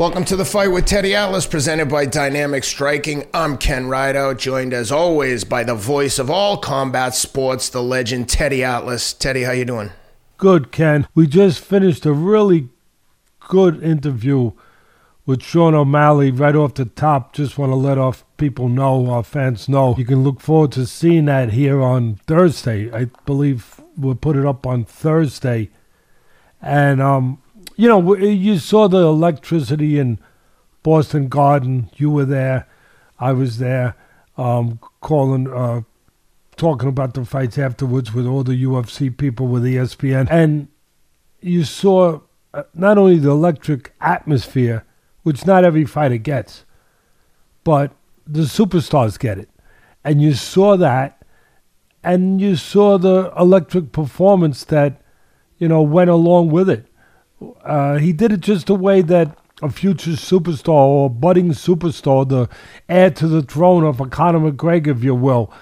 Welcome to the fight with Teddy Atlas, presented by Dynamic Striking. I'm Ken Rideout, joined as always by the voice of all combat sports, the legend Teddy Atlas. Teddy, how you doing? Good, Ken. We just finished a really good interview with Sean O'Malley right off the top. Just want to let off people know, our fans know. You can look forward to seeing that here on Thursday. I believe we'll put it up on Thursday. And um, you know, you saw the electricity in Boston Garden. You were there. I was there, um, calling, uh, talking about the fights afterwards with all the UFC people with ESPN. And you saw uh, not only the electric atmosphere, which not every fighter gets, but the superstars get it. And you saw that, and you saw the electric performance that, you know, went along with it. Uh, he did it just the way that a future superstar or budding superstar, the heir to the throne of a Conor McGregor, if you will,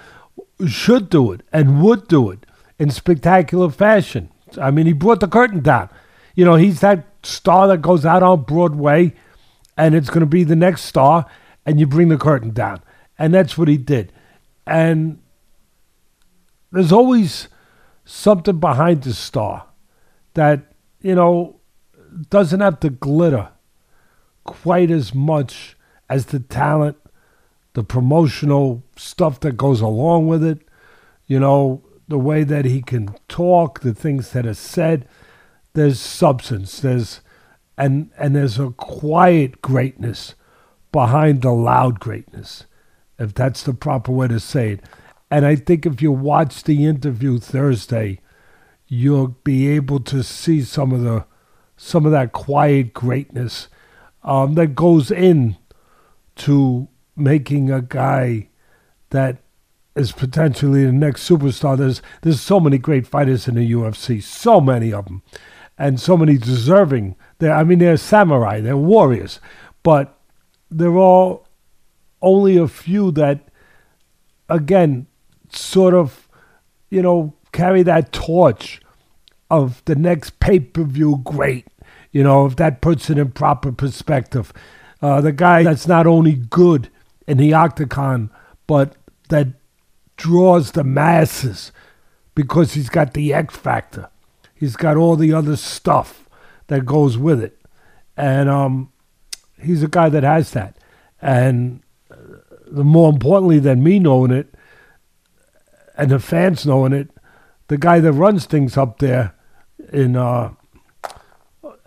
should do it and would do it in spectacular fashion. I mean, he brought the curtain down. You know, he's that star that goes out on Broadway and it's going to be the next star, and you bring the curtain down. And that's what he did. And there's always something behind the star that, you know, doesn't have to glitter quite as much as the talent, the promotional stuff that goes along with it, you know, the way that he can talk, the things that are said. There's substance. There's and and there's a quiet greatness behind the loud greatness, if that's the proper way to say it. And I think if you watch the interview Thursday, you'll be able to see some of the some of that quiet greatness um, that goes in to making a guy that is potentially the next superstar. There's there's so many great fighters in the UFC, so many of them, and so many deserving. They're, I mean, they're samurai, they're warriors, but they're all only a few that, again, sort of, you know, carry that torch of the next pay per view great. You know, if that puts it in proper perspective. Uh, the guy that's not only good in the octagon, but that draws the masses because he's got the X factor. He's got all the other stuff that goes with it. And um, he's a guy that has that. And uh, the more importantly than me knowing it and the fans knowing it, the guy that runs things up there in uh,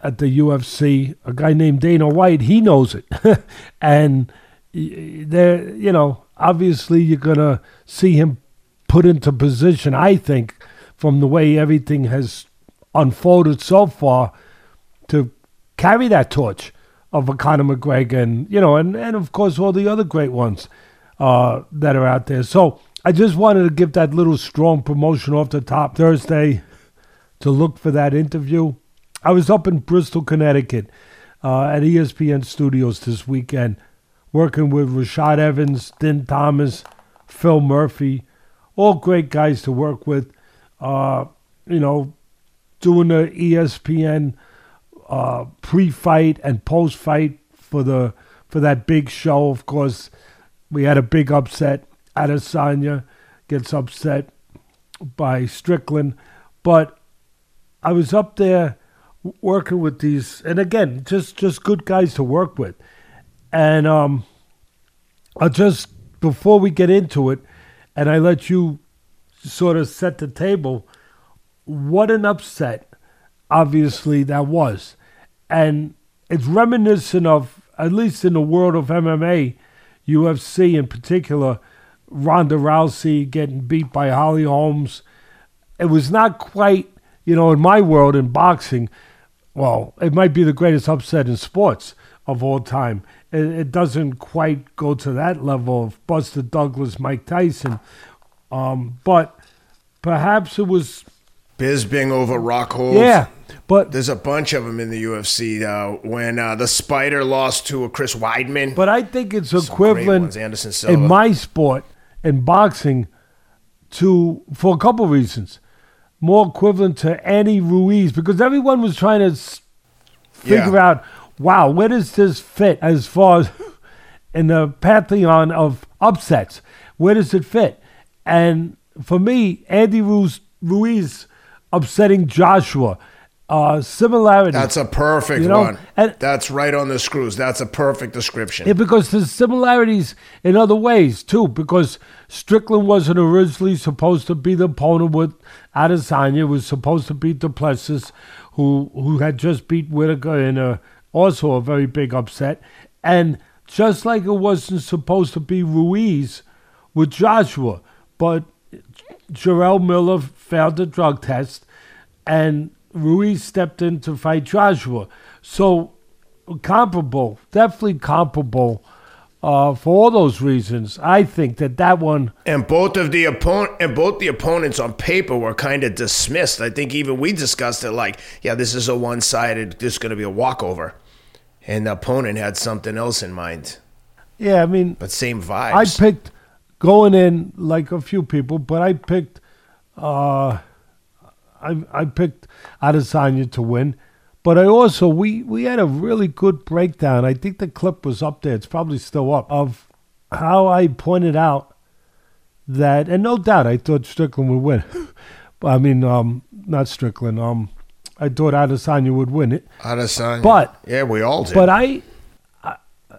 at the UFC, a guy named Dana White, he knows it, and there, you know, obviously you're gonna see him put into position. I think from the way everything has unfolded so far to carry that torch of Conor McGregor, and you know, and and of course all the other great ones uh, that are out there. So I just wanted to give that little strong promotion off the top Thursday to look for that interview. I was up in Bristol, Connecticut uh, at ESPN Studios this weekend, working with Rashad Evans, Din Thomas, Phil Murphy, all great guys to work with. Uh, you know, doing the ESPN uh, pre-fight and post-fight for the for that big show. Of course, we had a big upset. Adesanya gets upset by Strickland, but I was up there working with these, and again, just just good guys to work with. And um, I'll just before we get into it, and I let you sort of set the table. What an upset, obviously that was, and it's reminiscent of at least in the world of MMA, UFC in particular. Ronda Rousey getting beat by Holly Holmes. It was not quite, you know, in my world in boxing, well, it might be the greatest upset in sports of all time. It, it doesn't quite go to that level of Buster Douglas, Mike Tyson, um, but perhaps it was Bisping over Rockhold. Yeah, but there's a bunch of them in the UFC. Uh, when uh, the Spider lost to a Chris Weidman, but I think it's equivalent Anderson Silva. in my sport in boxing to for a couple of reasons more equivalent to Andy Ruiz because everyone was trying to figure yeah. out wow, where does this fit as far as in the pantheon of upsets? Where does it fit? And for me, Andy Ruiz, Ruiz upsetting Joshua, uh, similarity. That's a perfect You know, one. and- That's right on the screws. That's a perfect description. Yeah, because there's similarities in other ways too. Because Strickland wasn't originally supposed to be the opponent with Adesanya. It was supposed to be Du Plessis, who who had just beat Whittaker in a also a very big upset. And just like it wasn't supposed to be Ruiz with Joshua, but Jarrell Miller failed the drug test, and Ruiz stepped in to fight Joshua. So comparable, definitely comparable uh, for all those reasons. I think that that one, And both of the opponent and both the opponents on paper were kind of dismissed. I think even we discussed it like, yeah, this is a one-sided. This is going to be a walkover, and the opponent had something else in mind. yeah, I mean, But same vibes. I picked going in like a few people, but I picked, uh, I I picked Adesanya to win. But I also we we had a really good breakdown. I think the clip was up there. It's probably still up of how I pointed out that, and no doubt I thought Strickland would win. I mean, um, not Strickland. Um, I thought Adesanya would win it. Adesanya. But- yeah, we all did. But I, I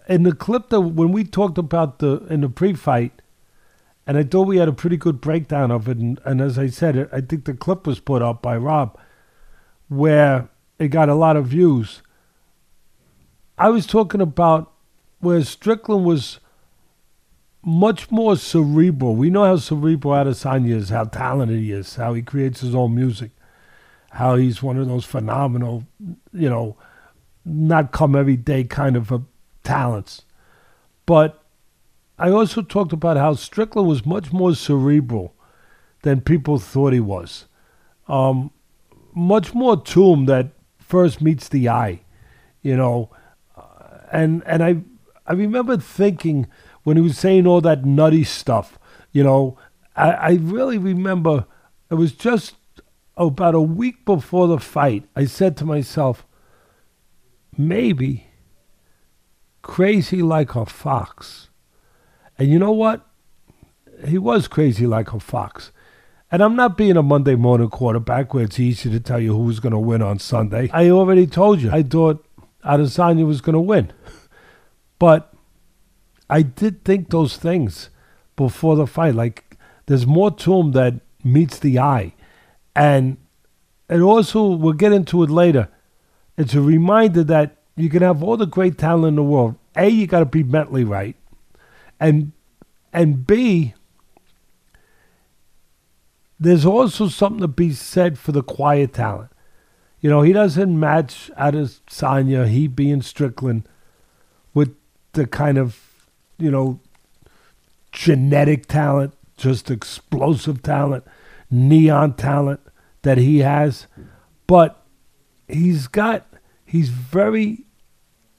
in the clip that when we talked about the in the pre-fight, and I thought we had a pretty good breakdown of it. And, and as I said, I think the clip was put up by Rob, where it got a lot of views. I was talking about where Strickland was much more cerebral. We know how cerebral Adesanya is, how talented he is, how he creates his own music, how he's one of those phenomenal, you know, not come every day kind of talents. But I also talked about how Strickland was much more cerebral than people thought he was. Um, much more to him that first meets the eye, you know. Uh, and and I I remember thinking when he was saying all that nutty stuff, you know, I, I really remember it was just about a week before the fight. I said to myself, maybe crazy like a fox. And you know what? He was crazy like a fox. And I'm not being a Monday morning quarterback where it's easy to tell you who's going to win on Sunday. I already told you. I thought Adesanya was going to win. But I did think those things before the fight. Like, there's more to him that meets the eye. And it also, we'll get into it later, it's a reminder that you can have all the great talent in the world. A, you got to be mentally right. And, and B, there's also something to be said for the quiet talent. You know, he doesn't match Adesanya, he being Strickland, with the kind of, you know, genetic talent, just explosive talent, neon talent that he has. But he's got, he's very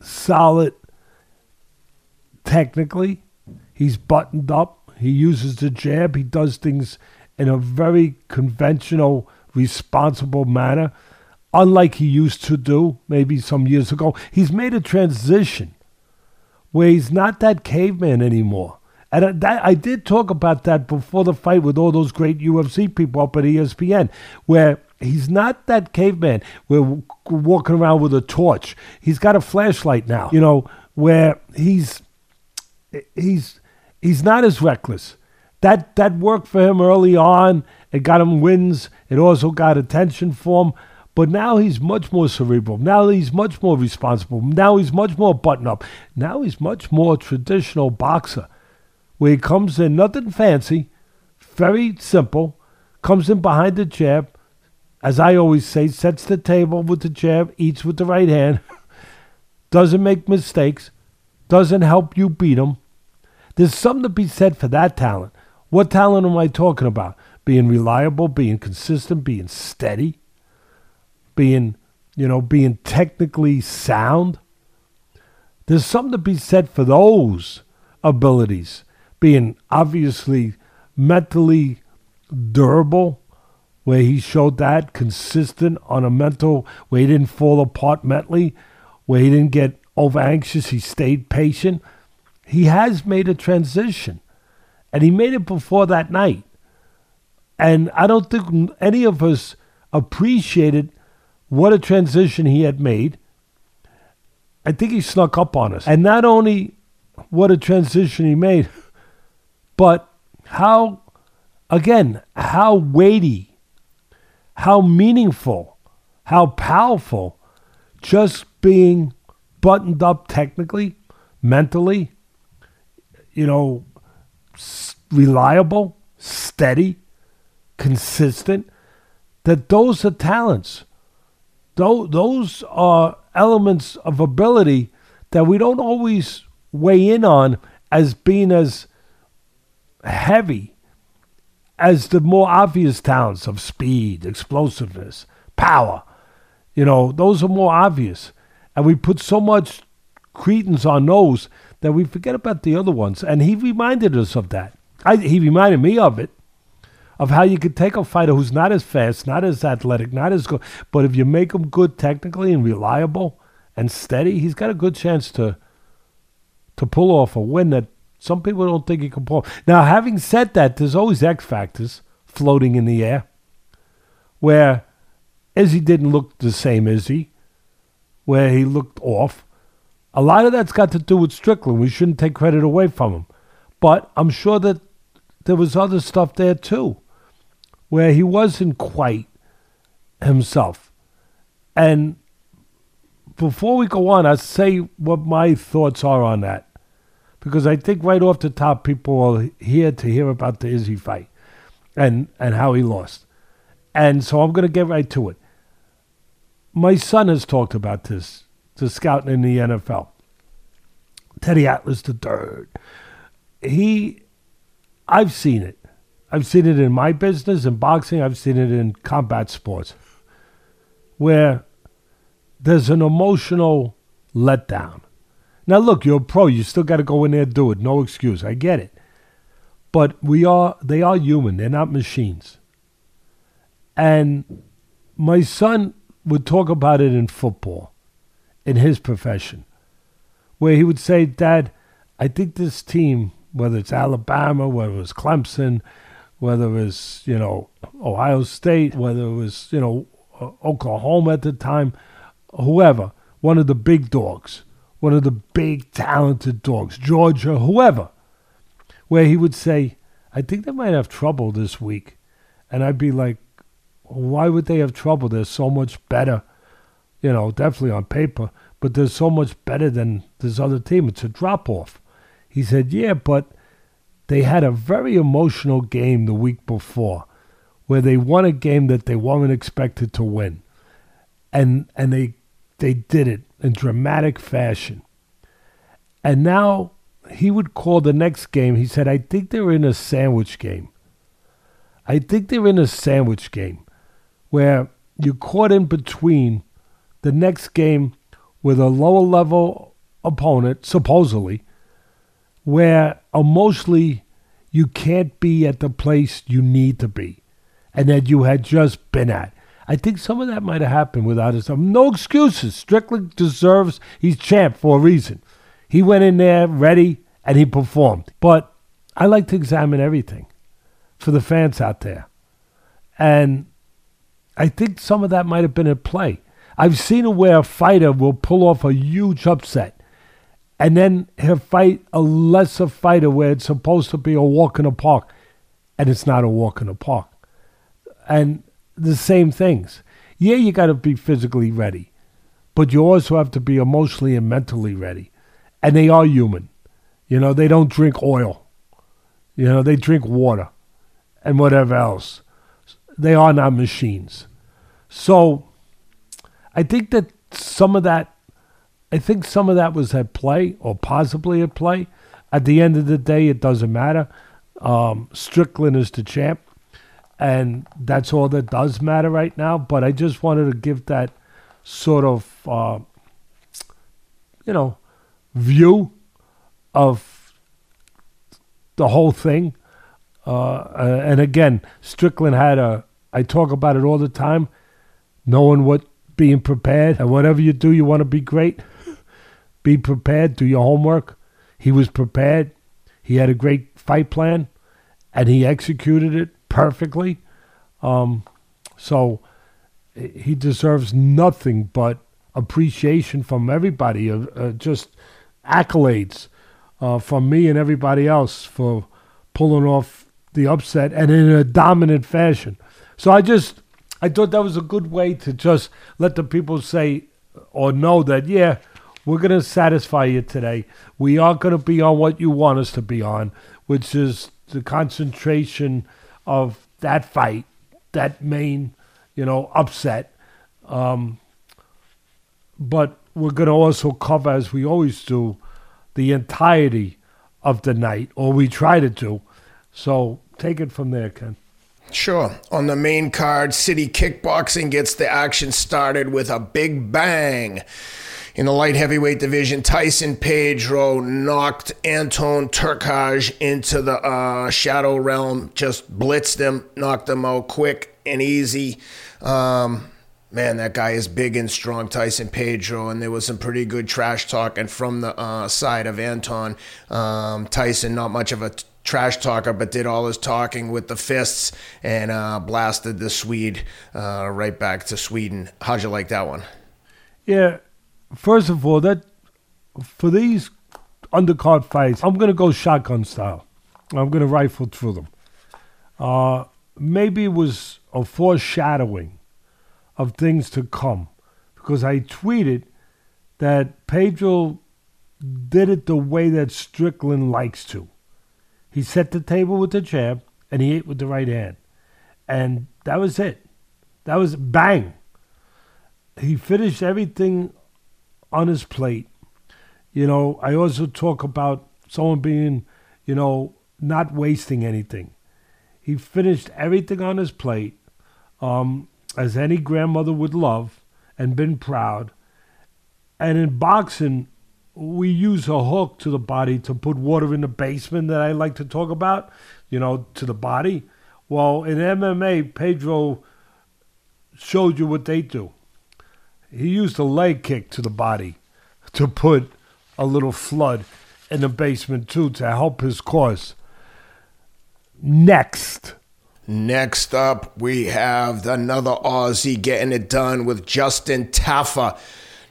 solid technically. He's buttoned up. He uses the jab. He does things in a very conventional, responsible manner, unlike he used to do maybe some years ago. He's made a transition where he's not that caveman anymore. And I- that, I did talk about that before the fight with all those great UFC people up at ESPN, where he's not that caveman. We're walking around with a torch. He's got a flashlight now, you know, where he's he's he's not as reckless. That that worked for him early on. It got him wins. It also got attention for him. But now he's much more cerebral. Now he's much more responsible. Now he's much more button up. Now he's much more traditional boxer, where he comes in nothing fancy, very simple, comes in behind the jab, as I always say, sets the table with the jab, eats with the right hand, doesn't make mistakes, doesn't help you beat him. There's something to be said for that talent. What talent am I talking about? Being reliable, being consistent, being steady, being, you know, being technically sound. There's something to be said for those abilities. Being obviously mentally durable, where he showed that, consistent on a mental, where he didn't fall apart mentally, where he didn't get over anxious. He stayed patient. He has made a transition, and he made it before that night. And I don't think any of us appreciated what a transition he had made. I think he snuck up on us. And not only what a transition he made, but how, again, how weighty, how meaningful, how powerful just being buttoned up technically, mentally, you know, reliable, steady, consistent, that those are talents. Those are elements of ability that we don't always weigh in on as being as heavy as the more obvious talents of speed, explosiveness, power. You know, those are more obvious. And we put so much credence on those that we forget about the other ones. And he reminded us of that. I, he reminded me of it of how you could take a fighter who's not as fast, not as athletic, not as good, but if you make him good technically and reliable and steady, he's got a good chance to to pull off a win that some people don't think he can pull. Now, having said that, there's always X factors floating in the air, where Izzy didn't look the same Izzy, where he looked off. A lot of that's got to do with Strickland. We shouldn't take credit away from him, but I'm sure that there was other stuff there too where he wasn't quite himself. And before we go on, I'll say what my thoughts are on that. Because I think right off the top, people are here to hear about the Izzy fight and, and how he lost. And so I'm going to get right to it. My son has talked about this, the scouting in the NFL. Teddy Atlas the third. He, I've seen it. I've seen it in my business, in boxing, I've seen it in combat sports, where there's an emotional letdown. Now, look, you're a pro. You still got to go in there and do it. No excuse. I get it. But we are, they are human. They're not machines. And my son would talk about it in football, in his profession, where he would say, Dad, I think this team, whether it's Alabama, whether it's Clemson, whether it was, you know, Ohio State, whether it was, you know, Oklahoma at the time, whoever, one of the big dogs, one of the big talented dogs, Georgia, whoever, where he would say, I think they might have trouble this week. And I'd be like, why would they have trouble? They're so much better, you know, definitely on paper, but they're so much better than this other team. It's a drop off. He said, yeah, but they had a very emotional game the week before where they won a game that they weren't expected to win. And and they they did it in dramatic fashion. And now he would call the next game, he said, I think they're in a sandwich game. I think they're in a sandwich game where you're caught in between the next game with a lower level opponent, supposedly, where emotionally you can't be at the place you need to be and that you had just been at. I think some of that might have happened without his no excuses. Strickland deserves he's champ for a reason. He went in there ready and he performed. But I like to examine everything for the fans out there. And I think some of that might have been at play. I've seen where a fighter will pull off a huge upset and then he'll fight a lesser fighter where it's supposed to be a walk in the park, and it's not a walk in the park. And the same things. Yeah, you got to be physically ready, but you also have to be emotionally and mentally ready. And they are human. You know, they don't drink oil. You know, they drink water and whatever else. They are not machines. So I think that some of that I think some of that was at play or possibly at play. At the end of the day, it doesn't matter. Um, Strickland is the champ, and that's all that does matter right now. But I just wanted to give that sort of, uh, you know, view of the whole thing. Uh, and again, Strickland had a. I talk about it all the time, knowing what being prepared and whatever you do, you want to be great be prepared, do your homework. He was prepared. He had a great fight plan, and he executed it perfectly. Um, so he deserves nothing but appreciation from everybody, uh, uh, just accolades uh, from me and everybody else for pulling off the upset and in a dominant fashion. So I just I thought that was a good way to just let the people say or know that yeah, we're going to satisfy you today. We are going to be on what you want us to be on, which is the concentration of that fight, that main, you know, upset. Um, but we're going to also cover, as we always do, the entirety of the night, or we try to do. So take it from there, Ken. Sure. On the main card, City Kickboxing gets the action started with a big bang. In the light heavyweight division, Tyson Pedro knocked Anton Turkalj into the uh, shadow realm, just blitzed him, knocked him out quick and easy. Um, man, that guy is big and strong, Tyson Pedro, and there was some pretty good trash talking from the uh, side of Anton. Um, Tyson, not much of a t- trash talker, but did all his talking with the fists and uh, blasted the Swede uh, right back to Sweden. How'd you like that one? Yeah, first of all, that for these undercard fights, I'm gonna go shotgun style. I'm gonna rifle through them. Uh, maybe it was a foreshadowing of things to come because I tweeted that Pedro did it the way that Strickland likes to. He set the table with the chair and he ate with the right hand. And that was it. That was bang. He finished everything on his plate. You know, I also talk about someone being, you know, not wasting anything. He finished everything on his plate, um, as any grandmother would love and been proud. And in boxing, we use a hook to the body to put water in the basement that I like to talk about, you know, to the body. Well, in MMA, Pedro showed you what they do. He used a leg kick to the body to put a little flood in the basement, too, to help his cause. Next. Next up, we have another Aussie getting it done with Justin Tafa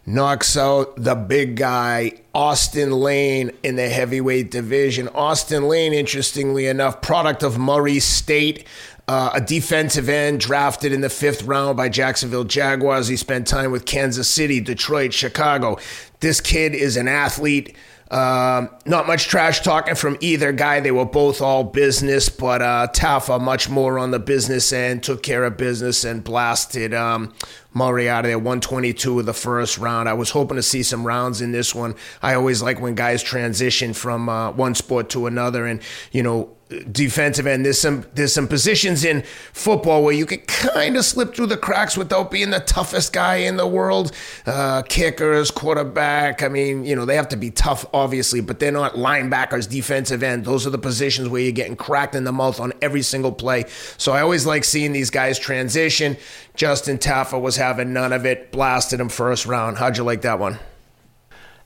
knocks out the big guy, Austen Lane, in the heavyweight division. Austen Lane, interestingly enough, product of Murray State. Uh, a defensive end drafted in the fifth round by Jacksonville Jaguars. He spent time with Kansas City, Detroit, Chicago. This kid is an athlete. Um, not much trash talking from either guy. They were both all business, but uh, Tafa much more on the business end, took care of business and blasted um, Murray out of there, 122 of the first round. I was hoping to see some rounds in this one. I always like when guys transition from uh, one sport to another, and you know defensive end. There's some there's some positions in football where you can kind of slip through the cracks without being the toughest guy in the world. Uh, kickers, quarterback. I mean, you know, they have to be tough, obviously, but they're not linebackers, defensive end. Those are the positions where you're getting cracked in the mouth on every single play. So I always like seeing these guys transition. Justin Tafa was having none of it. Blasted him first round. How'd you like that one?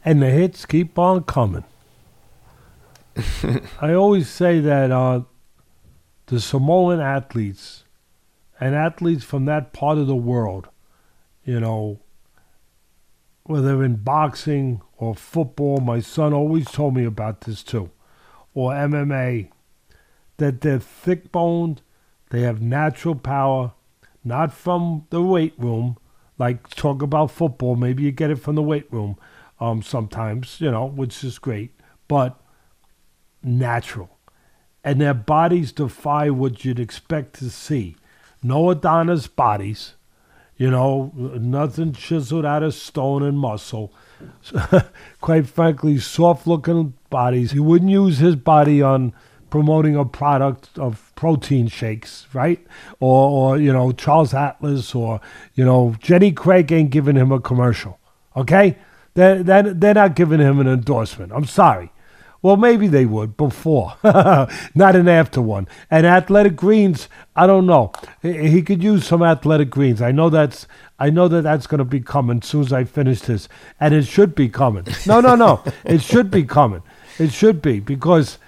And the hits keep on coming. I always say that uh, the Samoan athletes and athletes from that part of the world, you know, whether in boxing or football, my son always told me about this too, or MMA, that they're thick boned, they have natural power, not from the weight room. Like talk about football, maybe you get it from the weight room um, sometimes, you know, which is great. But natural. And their bodies defy what you'd expect to see. No Adonis bodies, you know, nothing chiseled out of stone and muscle. Quite frankly, soft looking bodies. You wouldn't use his body on promoting a product of protein shakes, right? Or, or you know, Charles Atlas or, you know, Jenny Craig ain't giving him a commercial, okay? They're, they're, they're not giving him an endorsement. I'm sorry. Well, maybe they would before, not an after one. And athletic greens, I don't know. He could use some athletic greens. I know that's. I know that that's going to be coming as soon as I finish this, and it should be coming. No, no, no. it should be coming. It should be because,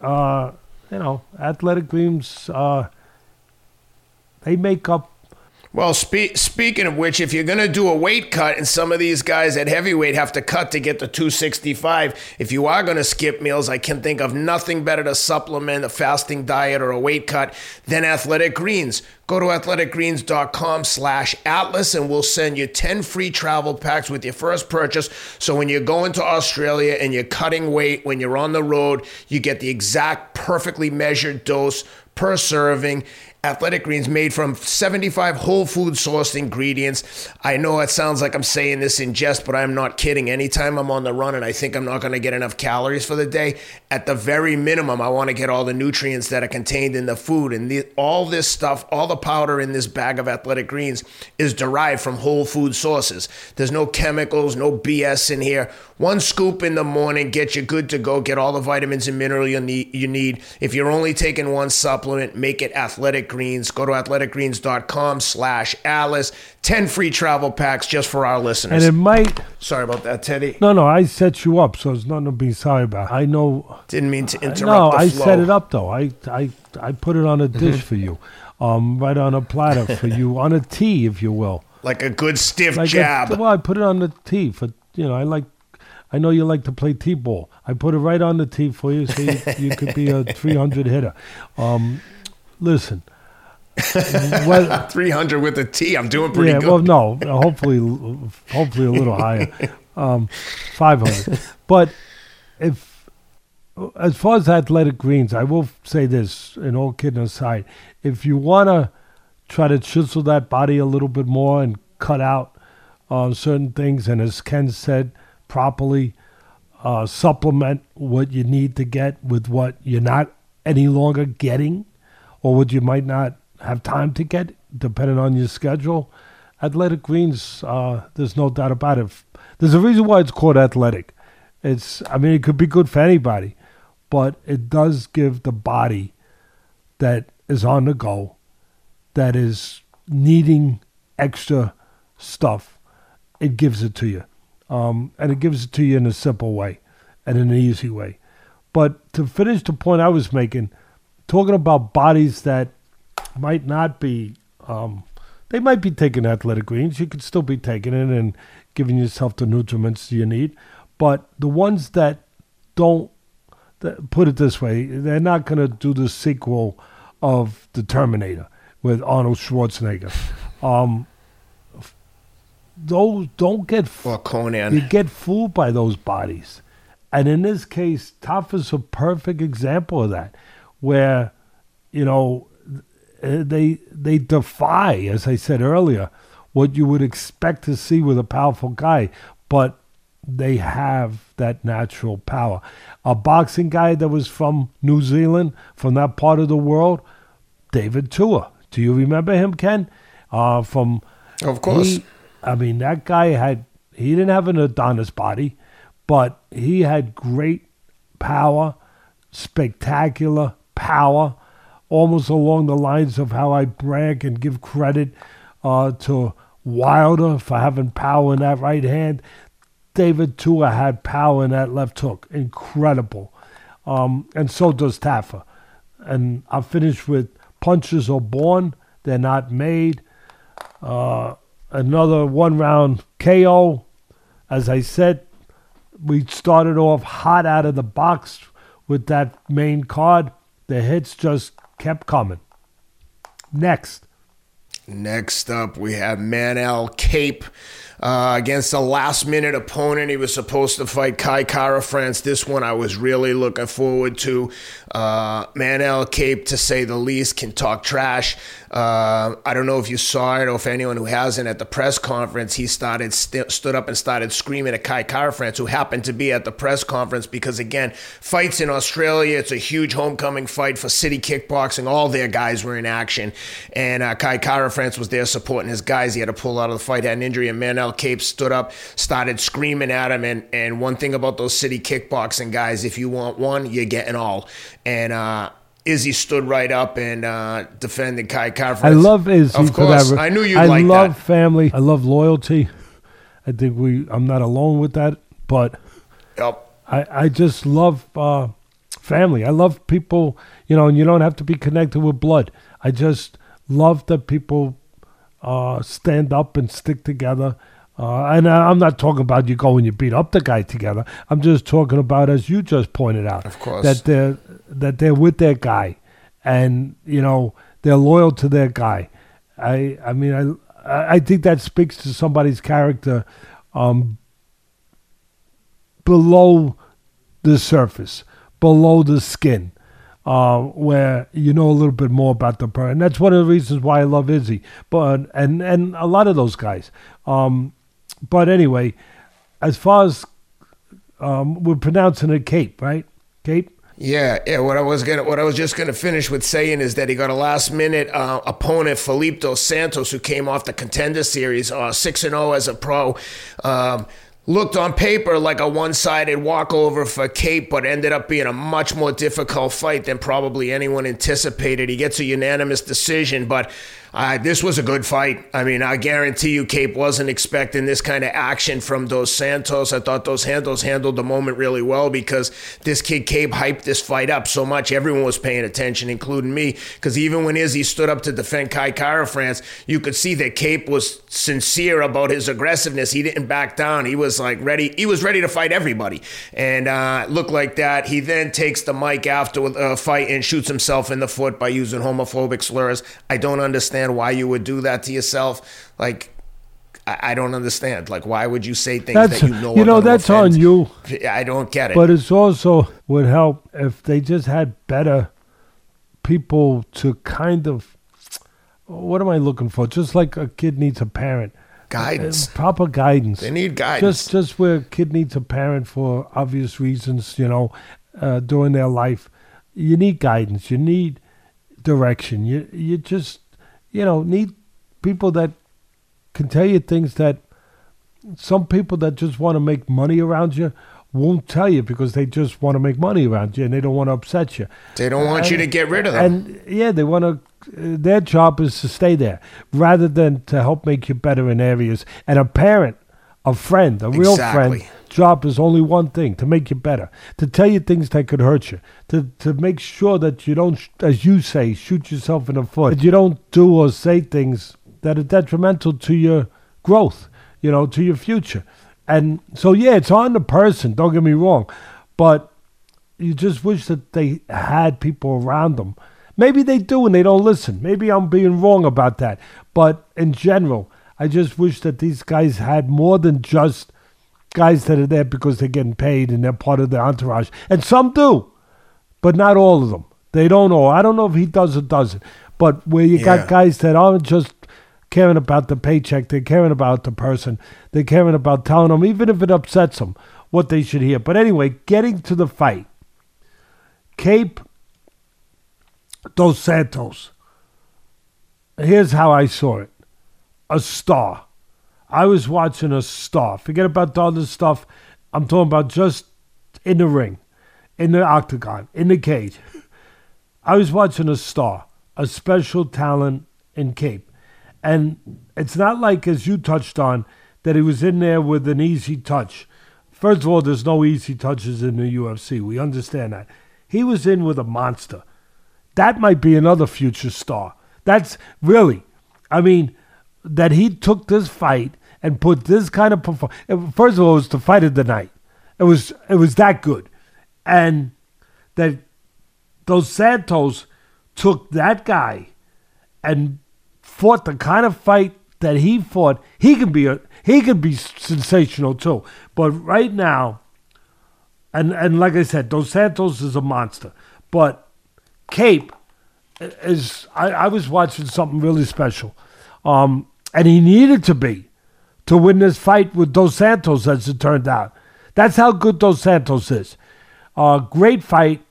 uh, you know, athletic greens. Uh, they make up Well, spe- speaking of which, if you're going to do a weight cut, and some of these guys at heavyweight have to cut to get to 265, if you are going to skip meals, I can think of nothing better to supplement a fasting diet or a weight cut than Athletic Greens. Go to athleticgreens.com slash atlas and we'll send you 10 free travel packs with your first purchase. So when you're going to Australia and you're cutting weight, when you're on the road, you get the exact perfectly measured dose per serving. Athletic Greens made from 75 whole food sourced ingredients. I know it sounds like I'm saying this in jest, but I'm not kidding. Anytime I'm on the run and I think I'm not going to get enough calories for the day, at the very minimum, I want to get all the nutrients that are contained in the food. And the, all this stuff, all the powder in this bag of Athletic Greens is derived from whole food sources. There's no chemicals, no BS in here. One scoop in the morning gets you good to go. Get all the vitamins and mineral you need. You need. If you're only taking one supplement, make it Athletic Greens. Go to athleticgreens.com slash atlas. 10 free travel packs just for our listeners. and it might Sorry about that, Teddy. no no i set you up so it's nothing to be sorry about i know Didn't mean to interrupt no i set it up though i i i put it on a dish for you um right on a platter for you on a tee, if you will Like a good stiff like a- jab. well i put it on the tee for you know i like I know you like to play t-ball. I put it right on the tee for you, so you, you could be a 300 hitter. Um, listen, well, 300 with a T. I'm doing pretty yeah, good. well, no, hopefully, hopefully a little higher, um, five hundred. But if, as far as athletic greens, I will say this, and all kidding aside, if you want to try to chisel that body a little bit more and cut out uh, certain things, and as Ken said, properly uh, supplement what you need to get with what you're not any longer getting, or what you might not have time to get, depending on your schedule. Athletic greens, uh, there's no doubt about it. There's a reason why it's called athletic. It's, I mean, it could be good for anybody, but it does give the body that is on the go, that is needing extra stuff, it gives it to you. Um, and it gives it to you in a simple way and in an easy way. But to finish the point I was making, talking about bodies that might not be, um, they might be taking athletic greens. You could still be taking it and giving yourself the nutriments you need. But the ones that don't, that, put it this way, they're not going to do the sequel of The Terminator with Arnold Schwarzenegger. Um, those don't get Or you get fooled by those bodies. And in this case, Tafa is a perfect example of that, where, you know, they they defy, as I said earlier, what you would expect to see with a powerful guy, but they have that natural power. A boxing guy that was from New Zealand, from that part of the world, David Tua. Do you remember him, Ken? Uh, from Of course. he- I mean, that guy had, he didn't have an Adonis body, but he had great power, spectacular power, almost along the lines of how I brag and give credit uh, to Wilder for having power in that right hand. David Tua had power in that left hook. Incredible. Um, and so does Tafa. And I'll finish with punches are born, they're not made Uh, another one round KO. As I said, we started off hot out of the box with that main card. The hits just kept coming. Next, Next up, we have Manel Kape uh, against a last minute opponent. He was supposed to fight Kai Kara France. This one I was really looking forward to. Uh, Manel Kape, to say the least, can talk trash. Uh, I don't know if you saw it or if anyone who hasn't at the press conference, he started st- stood up and started screaming at Kai Kara-France, who happened to be at the press conference because again, fights in Australia, it's a huge homecoming fight for City Kickboxing. All their guys were in action, and uh, Kai Kara-France was there supporting his guys. He had to pull out of the fight, had an injury, and Manel Kape stood up, started screaming at him. And and one thing about those City Kickboxing guys, if you want one, you're getting all. And uh, Izzy stood right up and uh, defended Kai Kara-France. I love Izzy. Of course. I knew you'd I like love that. family. I love loyalty. I think we. I'm not alone with that, but Yep. I, I just love uh, family. I love people, you know, and you don't have to be connected with blood. I just love that people uh, stand up and stick together. Uh, and I- I'm not talking about you go and you beat up the guy together. I'm just talking about, as you just pointed out, Of course. that they're that they're with their guy, and you know they're loyal to their guy. I I mean I I I think that speaks to somebody's character. Um, below the surface, below the skin, uh, where you know a little bit more about the person. And that's one of the reasons why I love Izzy, but and and a lot of those guys. Um, but anyway, as far as um, we're pronouncing it Kape, right? Kape. Yeah, yeah. What I was gonna, what I was just gonna finish with saying is that he got a last minute uh, opponent, Felipe dos Santos, who came off the contender series, uh, six and zero as a pro. Um, looked on paper like a one sided walkover for Kape, but ended up being a much more difficult fight than probably anyone anticipated. He gets a unanimous decision, but. Uh, this was a good fight. I mean, I guarantee you, Kape wasn't expecting this kind of action from Dos Santos. I thought Dos Santos handled the moment really well because this kid Kape hyped this fight up so much. Everyone was paying attention, including me. Because even when Izzy stood up to defend Kai Kara-France, you could see that Kape was sincere about his aggressiveness. He didn't back down. He was like ready. He was ready to fight everybody, and uh, looked like that. He then takes the mic after a fight and shoots himself in the foot by using homophobic slurs. I don't understand why you would do that to yourself. Like, I, I don't understand. Like, why would you say things That's that you know? you know that's on you. I don't get it. But it's also would help if they just had better people to kind of what am I looking for? Just like a kid needs a parent. Guidance. Uh, proper guidance. They need guidance. Just just where a kid needs a parent for obvious reasons, you know, uh, during their life. You need guidance. You need direction. You you just you know need people that can tell you things that some people that just want to make money around you won't tell you because they just want to make money around you and they don't want to upset you. They don't want you to get rid of them. And yeah, they want to. Their job is to stay there rather than to help make you better in areas. And a parent, a friend, a real Exactly. friend, job is only one thing: to make you better, to tell you things that could hurt you, to to make sure that you don't, as you say, shoot yourself in the foot. That you don't do or say things that are detrimental to your growth, you know, to your future. And so, yeah, it's on the person. Don't get me wrong, but you just wish that they had people around them. Maybe they do and they don't listen. Maybe I'm being wrong about that. But in general, I just wish that these guys had more than just guys that are there because they're getting paid and they're part of the entourage. And some do, but not all of them. They don't all. I don't know if he does or doesn't. But where you Yeah. got guys that aren't just caring about the paycheck, they're caring about the person, they're caring about telling them, even if it upsets them, what they should hear. But anyway, getting to the fight. Kape Dos Santos. Here's how I saw it a star. I was watching a star. Forget about the other stuff. I'm talking about just in the ring, in the octagon, in the cage. I was watching a star, a special talent in Kape. And it's not like, as you touched on, that he was in there with an easy touch. First of all, there's no easy touches in the UFC. We understand that. He was in with a monster. That might be another future star. That's really, I mean, that he took this fight and put this kind of performance. First of all, it was the fight of the night. It was it was that good, and that Dos Santos took that guy and fought the kind of fight that he fought. He can be a he can be sensational too. But right now, and and like I said, Dos Santos is a monster. But Kape is I, I was watching something really special, um, and he needed to be to win this fight with Dos Santos, as it turned out. That's how good Dos Santos is. Uh, great fight,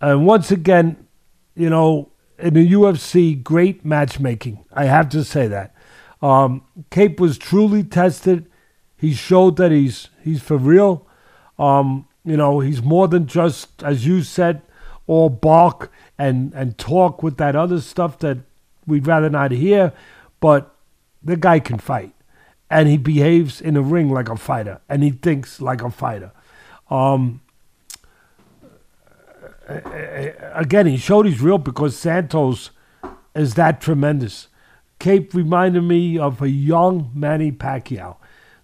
and once again, you know, in the UFC, great matchmaking. I have to say that. Um, Kape was truly tested. He showed that he's he's for real. Um, you know, he's more than just, as you said, all bark and and talk with that other stuff that we'd rather not hear. But the guy can fight, and he behaves in the ring like a fighter, and he thinks like a fighter. Um, again, he showed he's real because Santos is that tremendous. Kape reminded me of a young Manny Pacquiao.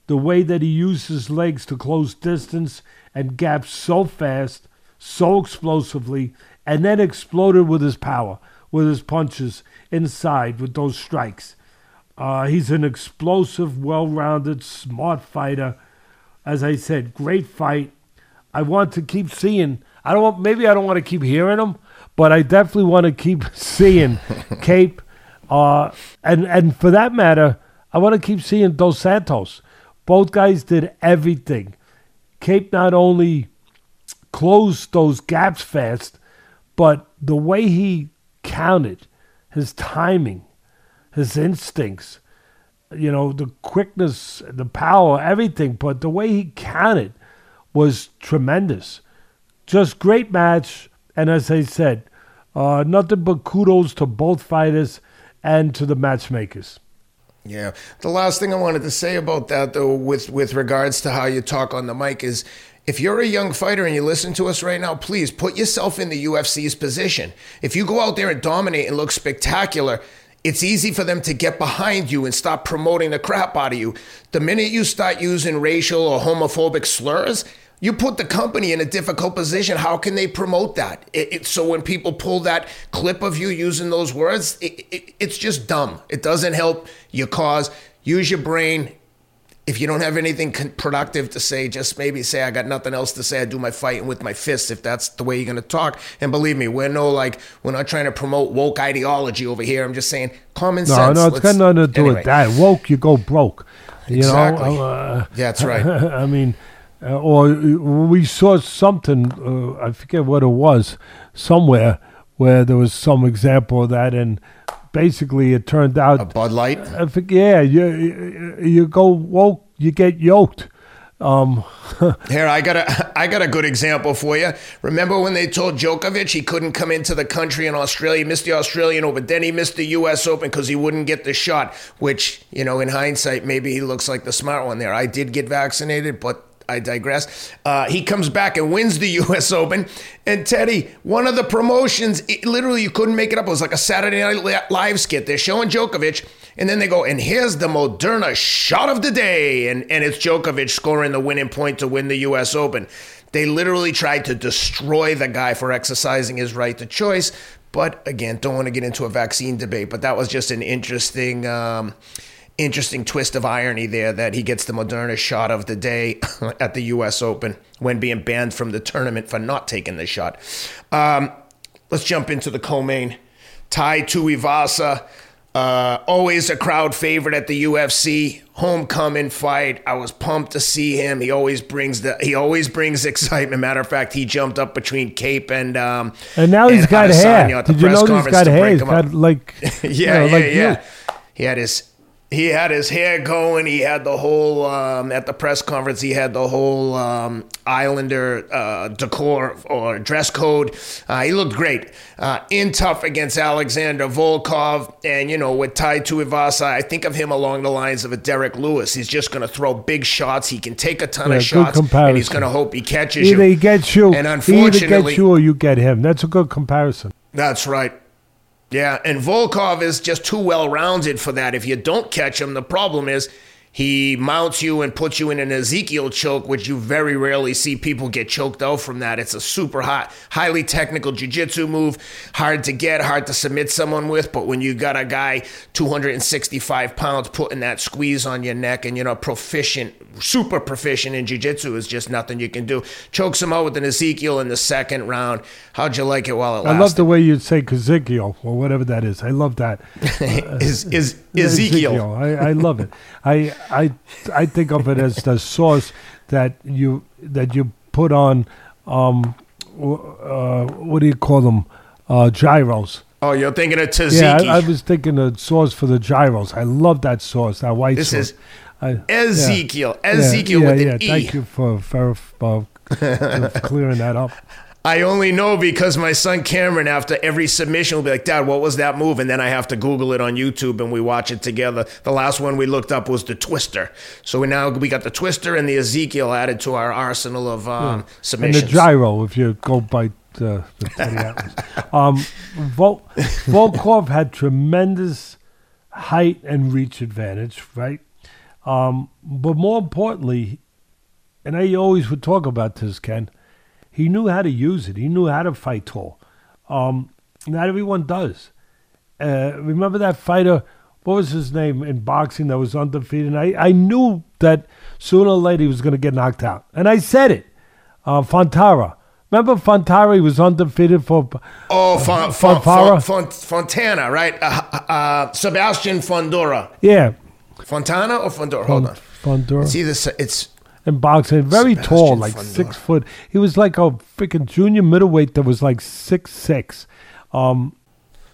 The way that he used his legs to close distance and gaps so fast, so explosively, and then exploded with his power, with his punches inside, with those strikes. Uh, he's an explosive, well rounded, smart fighter. As I said, great fight. I want to keep seeing. I don't want, maybe I don't want to keep hearing him, but I definitely want to keep seeing Kape uh, and and for that matter, I want to keep seeing Dos Santos. Both guys did everything. Kape not only closed those gaps fast, but the way he counted, his timing, his instincts, you know, the quickness, the power, everything. But the way he counted was tremendous. Just great match. And as I said, uh, nothing but kudos to both fighters and to the matchmakers. Yeah. The last thing I wanted to say about that, though, with, with regards to how you talk on the mic, is if you're a young fighter and you listen to us right now, please put yourself in the UFC's position. If you go out there and dominate and look spectacular, it's easy for them to get behind you and stop promoting the crap out of you. The minute you start using racial or homophobic slurs, you put the company in a difficult position. How can they promote that? It, it, so when people pull that clip of you using those words, it, it's just dumb. It doesn't help your cause. Use your brain. If you don't have anything productive to say, just maybe say, I got nothing else to say. I do my fighting with my fists if that's the way you're going to talk. And believe me, we're no like, we're not trying to promote woke ideology over here. I'm just saying common no, sense. No, no, it's got nothing to do anyway. with that. Woke, you go broke. You exactly. know? Uh, that's right. I mean, uh, or we saw something, uh, I forget what it was, somewhere where there was some example of that, and basically it turned out a Bud Light. Think, yeah, you you go woke, you get yoked. Um, Here, I got a I got a good example for you. Remember when they told Djokovic he couldn't come into the country in Australia, he missed the Australian Open, then he missed the U.S. Open because he wouldn't get the shot. Which you know, in hindsight, maybe he looks like the smart one there. I did get vaccinated, but I digress. Uh, he comes back and wins the U.S. Open. And Teddy, one of the promotions, it, literally you couldn't make it up. It was like a Saturday Night Live skit. They're showing Djokovic, and then they go, and here's the Moderna shot of the day, and and it's Djokovic scoring the winning point to win the U.S. Open. They literally tried to destroy the guy for exercising his right to choice. But again, don't want to get into a vaccine debate. But that was just an interesting. Um, interesting twist of irony there that he gets the Moderna shot of the day at the U.S. Open when being banned from the tournament for not taking the shot. Um, let's jump into the co-main. Tai Tuivasa, uh, always a crowd favorite at the UFC. Homecoming fight. I was pumped to see him. He always brings the he always brings excitement. Matter of fact, he jumped up between Kape and um, and now he's got hair. Did you know he's got hair? He's got like yeah, you know, yeah, like yeah. You. He had his he had his hair going. He had the whole um, at the press conference. He had the whole um, Islander uh, decor or dress code. Uh, he looked great. Uh, in tough against Alexander Volkov, and you know with Tai Tuivasa, I think of him along the lines of a Derrick Lewis. He's just going to throw big shots. He can take a ton yeah, of shots, comparison. and he's going to hope he catches either you. Either he gets you, and unfortunately, he either gets you or you get him. That's a good comparison. That's right. Yeah, and Volkov is just too well rounded for that. If you don't catch him, the problem is He mounts you and puts you in an Ezekiel choke, which you very rarely see people get choked out from that. It's a super hot, highly technical jiu-jitsu move, hard to get, hard to submit someone with. But when you got a guy 265 pounds putting that squeeze on your neck and you're not proficient, super proficient in jiu-jitsu, is just nothing you can do. Chokes him out with an Ezekiel in the second round. How'd you like it while it lasted? I love the way you'd say Ezekiel or whatever that is. I love that. Uh, is is Ezekiel? I, I love it. I I I think of it as the sauce that you that you put on. Um, uh, what do you call them? Uh, gyros. Oh, you're thinking of tzatziki. Yeah, I, I was thinking the sauce for the gyros. I love that sauce, that white this sauce. is Ezekiel. Yeah. Ezekiel yeah, with yeah, an E. Thank you for, for, for clearing that up. I only know because my son Cameron, after every submission, will be like, Dad, what was that move? And then I have to Google it on YouTube and we watch it together. The last one we looked up was the Twister. So we now we got the Twister and the Ezekiel added to our arsenal of um, And submissions. the gyro, if you go by uh, the Teddy Atlas. Um, Vol- Volkov had tremendous height and reach advantage, right? Um, but more importantly, and I always would talk about this, Ken, he knew how to use it. He knew how to fight tall. Um, not everyone does. Uh, remember that fighter? What was his name in boxing that was undefeated? I, I knew that sooner or later he was going to get knocked out. And I said it. Uh, Fontara. Remember Fontara? He was undefeated for. oh, Fon, Fon, Fon, Fon, Fontana, right? Uh, uh, Sebastian Fundora. Yeah. Fontana or Fundora? Hold on. Fundora. It's either, it's in boxing. Very tall, like Fundora. six foot. He was like a freaking junior middleweight that was like six six. Um,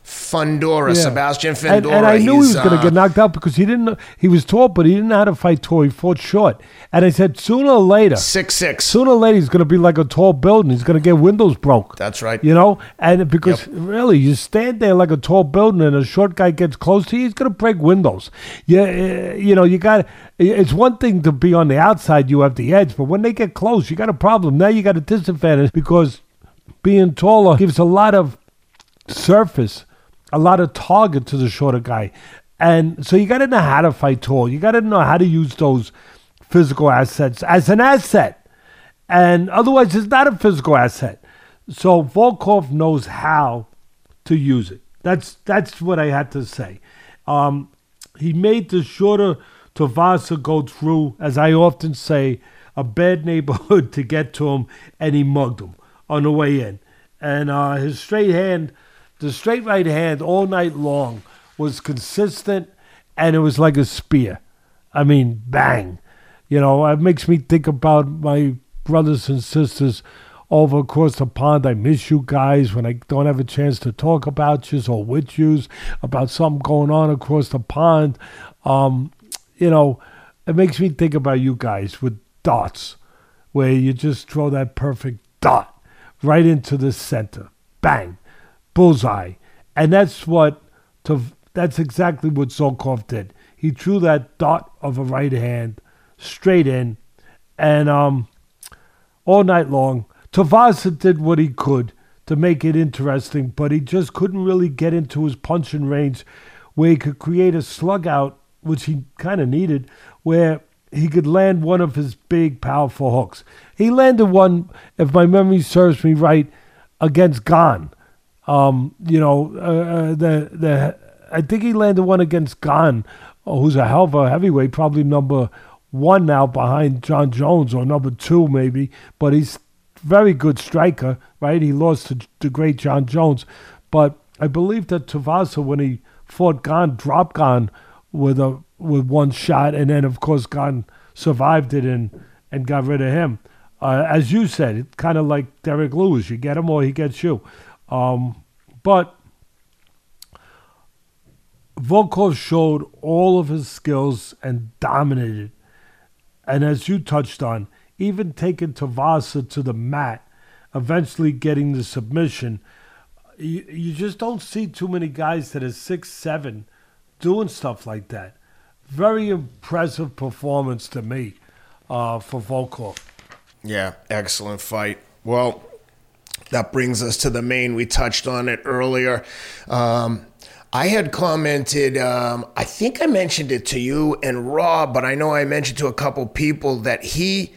Fundora, yeah. Sebastian Fundora. And, and I knew he was going to uh, get knocked out because he didn't. know He was tall, but he didn't know how to fight tall. He fought short. And I said, sooner or later, Six six. sooner or later, he's going to be like a tall building. He's going to get windows broke. That's right. You know, and because really, you stand there like a tall building, and a short guy gets close to you, he's going to break windows. Yeah, uh, you know, you got. It's one thing to be on the outside; you have the edge, but when they get close, you got a problem. Now you got a disadvantage because being taller gives a lot of surface, a lot of target to the shorter guy, and so you got to know how to fight tall. You got to know how to use those physical assets as an asset and otherwise it's not a physical asset. So Volkov knows how to use it. That's that's what I had to say. Um, he made the shorter Tuivasa go through, as I often say, a bad neighborhood to get to him, and he mugged him on the way in. And uh, his straight hand, the straight right hand, all night long was consistent, and it was like a spear. I mean, bang. You know, it makes me think about my brothers and sisters over across the pond. I miss you guys when I don't have a chance to talk about you or with you about something going on across the pond. Um, you know, it makes me think about you guys with dots, where you just throw that perfect dot right into the center. Bang. Bullseye. And that's what to that's exactly what Volkov did. He threw that dot of a right hand straight in and um all night long. Tuivasa did what he could to make it interesting, but he just couldn't really get into his punching range where he could create a slug out, which he kind of needed, where he could land one of his big, powerful hooks. He landed one, if my memory serves me right, against Gane. Um, you know, uh, uh, the the I think he landed one against Gane, uh, who's a hell of a heavyweight, probably number one now behind Jon Jones or number two maybe, but he's very good striker, right? He lost to the great Jon Jones, but I believe that Tuivasa when he fought Gane dropped Gane with a with one shot, and then of course Gane survived it and and got rid of him. Uh, as you said, it's kind of like Derrick Lewis. You get him or he gets you. Um, but Volkov showed all of his skills and dominated. And as you touched on, even taking Tuivasa to the mat, eventually getting the submission, you, you just don't see too many guys that are six seven doing stuff like that. Very impressive performance to me uh, for Volkov. Yeah, excellent fight. Well, that brings us to the main. We touched on it earlier. Um, I had commented, um, I think I mentioned it to you and Rob, but I know I mentioned to a couple people that he,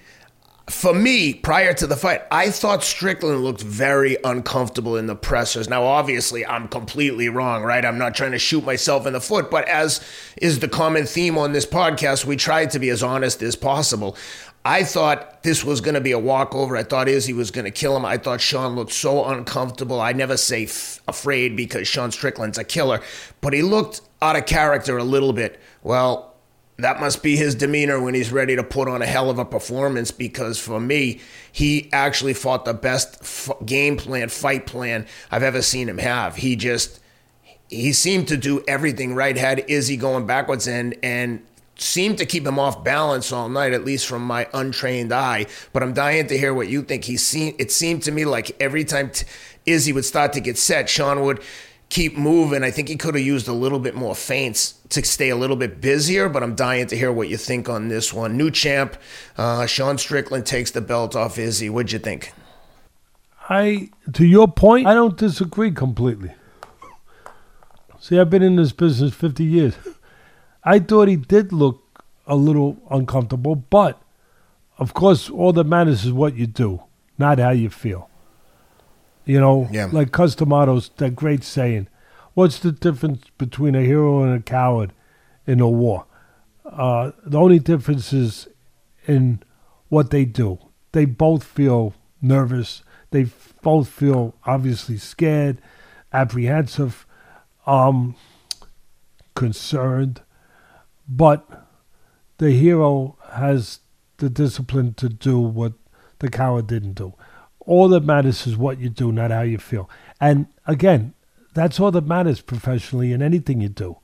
for me, prior to the fight, I thought Strickland looked very uncomfortable in the pressers. Now, obviously, I'm completely wrong, right? I'm not trying to shoot myself in the foot, but as is the common theme on this podcast, we try to be as honest as possible. I thought this was going to be a walkover. I thought Izzy was going to kill him. I thought Sean looked so uncomfortable. I never say f- afraid because Sean Strickland's a killer, but he looked out of character a little bit. Well, that must be his demeanor when he's ready to put on a hell of a performance because for me, he actually fought the best f- game plan, fight plan I've ever seen him have. He just he seemed to do everything right. Had Izzy going backwards and and seemed to keep him off balance all night, at least from my untrained eye. But I'm dying to hear what you think. He seen it seemed to me like every time t- Izzy would start to get set, Sean would keep moving. I think he could have used a little bit more feints to stay a little bit busier. But I'm dying to hear what you think on this one. New champ, uh, Sean Strickland takes the belt off Izzy. What'd you think? I, to your point, I don't disagree completely. See, I've been in this business 50 years. I thought he did look a little uncomfortable, but of course, all that matters is what you do, not how you feel. You know, Yeah. like Cus D'Amato's that great saying, "What's the difference between a hero and a coward in a war?" Uh, the only difference is in what they do. They both feel nervous. They f- both feel obviously scared, apprehensive, um, concerned. But the hero has the discipline to do what the coward didn't do. All that matters is what you do, not how you feel. And again, that's all that matters professionally in anything you do.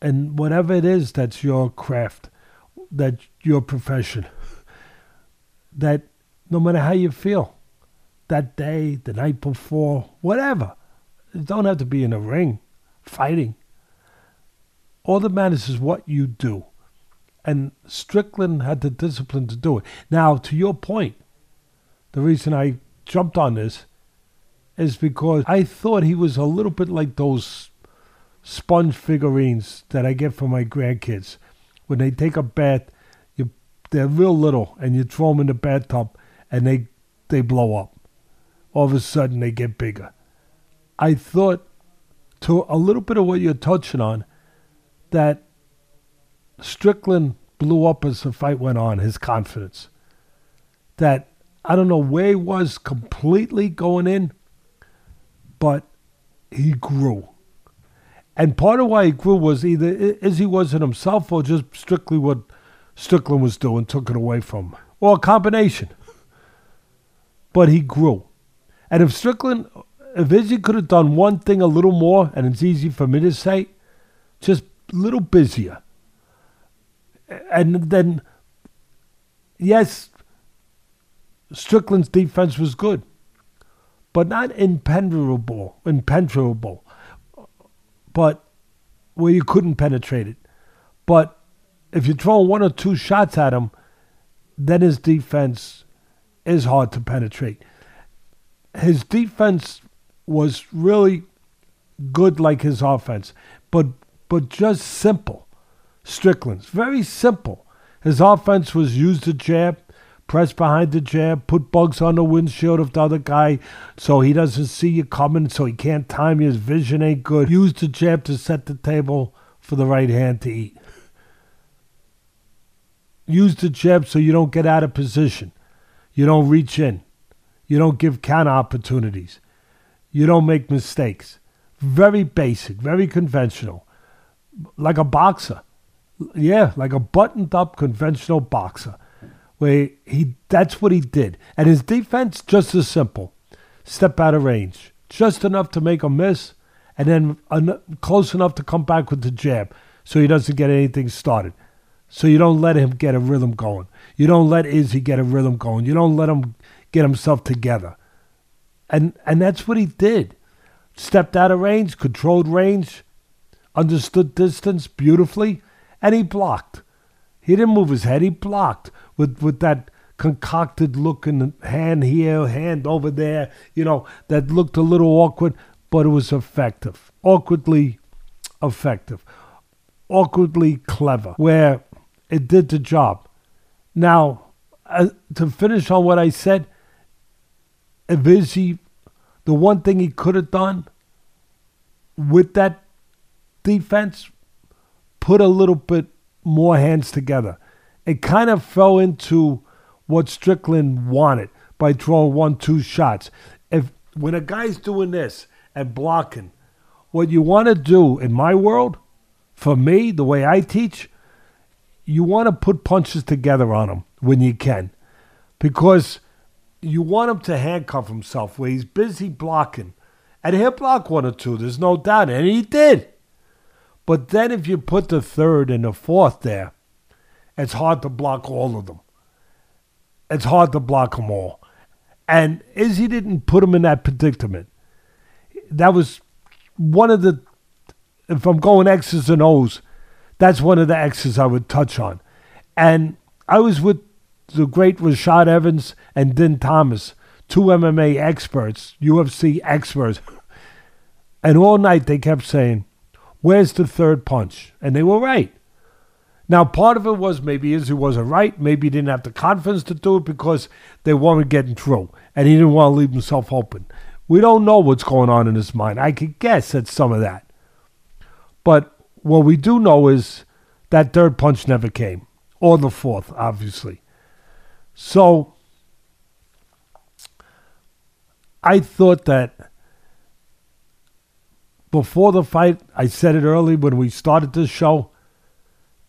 And whatever it is that's your craft, that your profession, that no matter how you feel, that day, the night before, whatever, you don't have to be in a ring fighting. All that matters is what you do. And Strickland had the discipline to do it. Now, to your point, the reason I jumped on this is because I thought he was a little bit like those sponge figurines that I get for my grandkids. When they take a bath, you they're real little, and you throw them in the bathtub, and they they blow up. All of a sudden, they get bigger. I thought, to a little bit of what you're touching on, that Strickland blew up as the fight went on, his confidence. That I don't know where he was completely going in, but he grew. And part of why he grew was either as he wasn't himself or just strictly what Strickland was doing took it away from him. Or a combination. But he grew. And if Strickland, if Izzy could have done one thing a little more, and it's easy for me to say, just little busier. And then, yes, Strickland's defense was good, but not impenetrable, impenetrable, but where you couldn't penetrate it. But if you throw one or two shots at him, then his defense is hard to penetrate. His defense was really good like his offense, but but just simple. Strickland's very simple. His offense was use the jab, press behind the jab, put bugs on the windshield of the other guy so he doesn't see you coming, so he can't time you. His vision ain't good. Use the jab to set the table for the right hand to eat. Use the jab so you don't get out of position. You don't reach in. You don't give counter opportunities. You don't make mistakes. Very basic, very conventional. Like a boxer. Yeah, like a buttoned up conventional boxer. Where he that's what he did. And his defense just as simple. Step out of range. Just enough to make a miss and then en- close enough to come back with the jab so he doesn't get anything started. So you don't let him get a rhythm going. You don't let Izzy get a rhythm going. You don't let him get himself together. And and that's what he did. Stepped out of range, controlled range, understood distance beautifully, and he blocked. He didn't move his head, he blocked with, with that concocted look in the hand here, hand over there, you know, that looked a little awkward, but it was effective. Awkwardly, effective, awkwardly clever, where it did the job. Now, uh, to finish on what I said, if Izzy, the one thing he could have done with that defense, put a little bit more hands together. It kind of fell into what Strickland wanted by throwing one, two shots. If when a guy's doing this and blocking, what you want to do in my world, for me, the way I teach, you want to put punches together on him when you can, because you want him to handcuff himself where he's busy blocking, and he'll block one or two. There's no doubt, and he did. But then if you put the third and the fourth there, it's hard to block all of them. It's hard to block them all. And Izzy didn't put him in that predicament. That was one of the, if I'm going X's and O's, that's one of the X's I would touch on. And I was with the great Rashad Evans and Din Thomas, two MMA experts, UFC experts. And all night they kept saying, Where's the third punch? And they were right. Now, part of it was maybe Izzy wasn't right. Maybe he didn't have the confidence to do it because they weren't getting through. And he didn't want to leave himself open. We don't know what's going on in his mind. I could guess at some of that. But what we do know is that third punch never came, or the fourth, obviously. So I thought that before the fight, I said it early when we started this show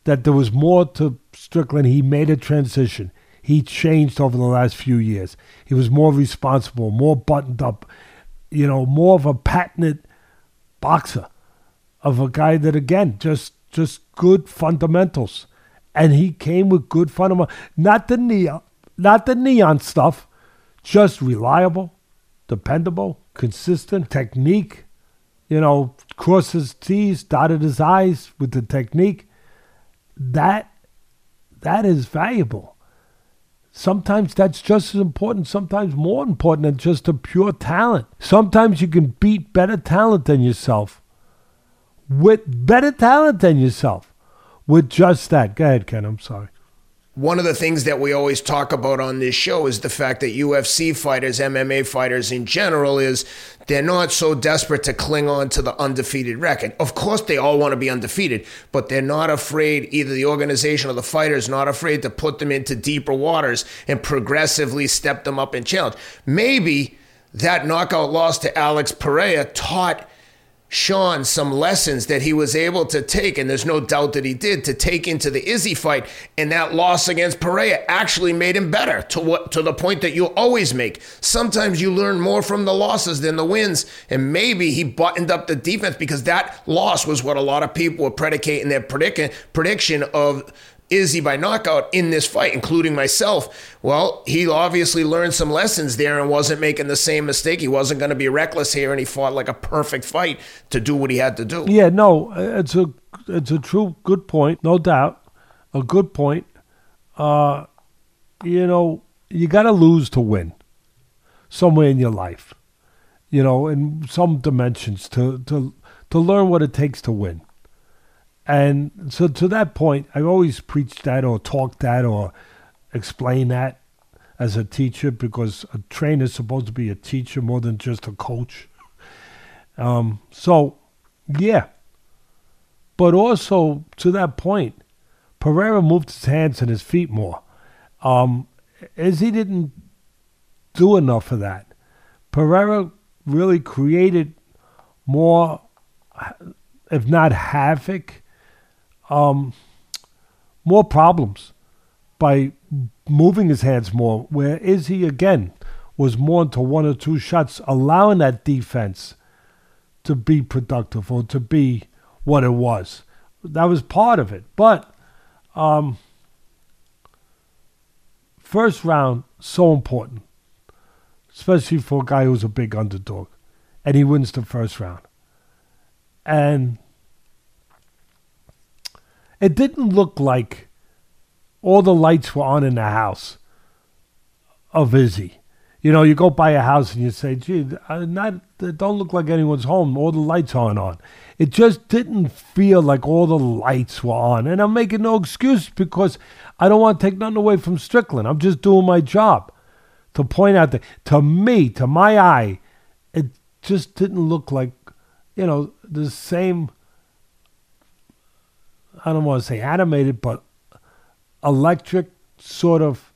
that there was more to Strickland. He made a transition. He changed over the last few years. He was more responsible, more buttoned up, you know, more of a patented boxer, of a guy that again just just good fundamentals, and he came with good fundamentals. Not the neon, not the neon stuff, just reliable, dependable, consistent technique you know, crossed his T's, dotted his I's with the technique, that that is valuable. Sometimes that's just as important, sometimes more important than just a pure talent. Sometimes you can beat better talent than yourself with better talent than yourself with just that. Go ahead, Ken. I'm sorry one of the things that we always talk about on this show is the fact that UFC fighters, MMA fighters in general, is they're not so desperate to cling on to the undefeated record. Of course, they all want to be undefeated, but they're not afraid, either the organization or the fighters, not afraid to put them into deeper waters and progressively step them up and challenge. Maybe that knockout loss to Alex Pereira taught Sean some lessons that he was able to take, and there's no doubt that he did, to take into the Izzy fight. And that loss against Pereira actually made him better to what to the point that you always make. Sometimes you learn more from the losses than the wins. And maybe he buttoned up the defense because that loss was what a lot of people were predicating their prediction prediction of Izzy by knockout in this fight, including myself. Well, he obviously learned some lessons there and wasn't making the same mistake. He wasn't going to be reckless here, and he fought like a perfect fight to do what he had to do. Yeah, no, it's a it's a true good point, no doubt, a good point. Uh, you know, you got to lose to win somewhere in your life. You know, in some dimensions to to to learn what it takes to win. And so to that point, I've always preached that or talked that or explained that as a teacher because a trainer is supposed to be a teacher more than just a coach. Um, so, yeah. But also to that point, Pereira moved his hands and his feet more. Um, as he didn't do enough of that. Pereira really created more, if not havoc, um, more problems by moving his hands more. Where is he again was more into one or two shots, allowing that defense to be productive or to be what it was. That was part of it. But um, first round so important, especially for a guy who's a big underdog, and he wins the first round. And it didn't look like all the lights were on in the house of Izzy. You know, you go by a house and you say, "Gee, uh, not it don't look like anyone's home. All the lights aren't on." It just didn't feel like all the lights were on. And I'm making no excuse because I don't want to take nothing away from Strickland. I'm just doing my job to point out that to me, to my eye, it just didn't look like, you know, the same. I don't want to say animated, but electric sort of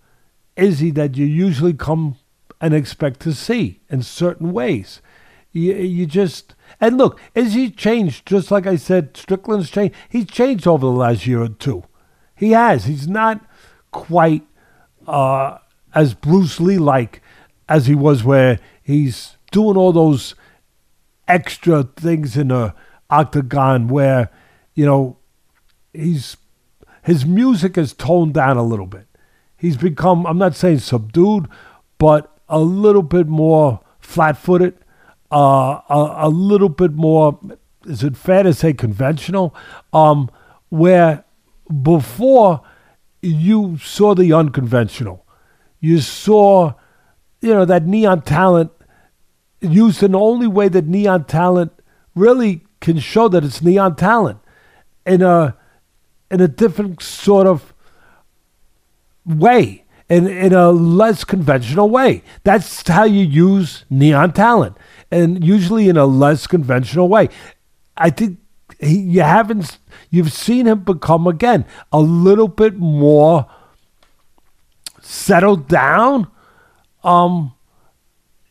Izzy that you usually come and expect to see in certain ways. You, you just and look, Izzy changed just like I said. Strickland's changed. He's changed over the last year or two. He has. He's not quite uh, as Bruce Lee like as he was, where he's doing all those extra things in the octagon, where you know he's his music has toned down a little bit. He's become, I'm not saying subdued, but a little bit more flat footed, uh, a, a, little bit more, is it fair to say conventional? Um, where before you saw the unconventional, you saw, you know, that neon talent used in the only way that neon talent really can show that it's neon talent in a in a different sort of way in, in a less conventional way. That's how you use neon talent, and usually in a less conventional way. I think he, you haven't you've seen him become again a little bit more settled down. Um,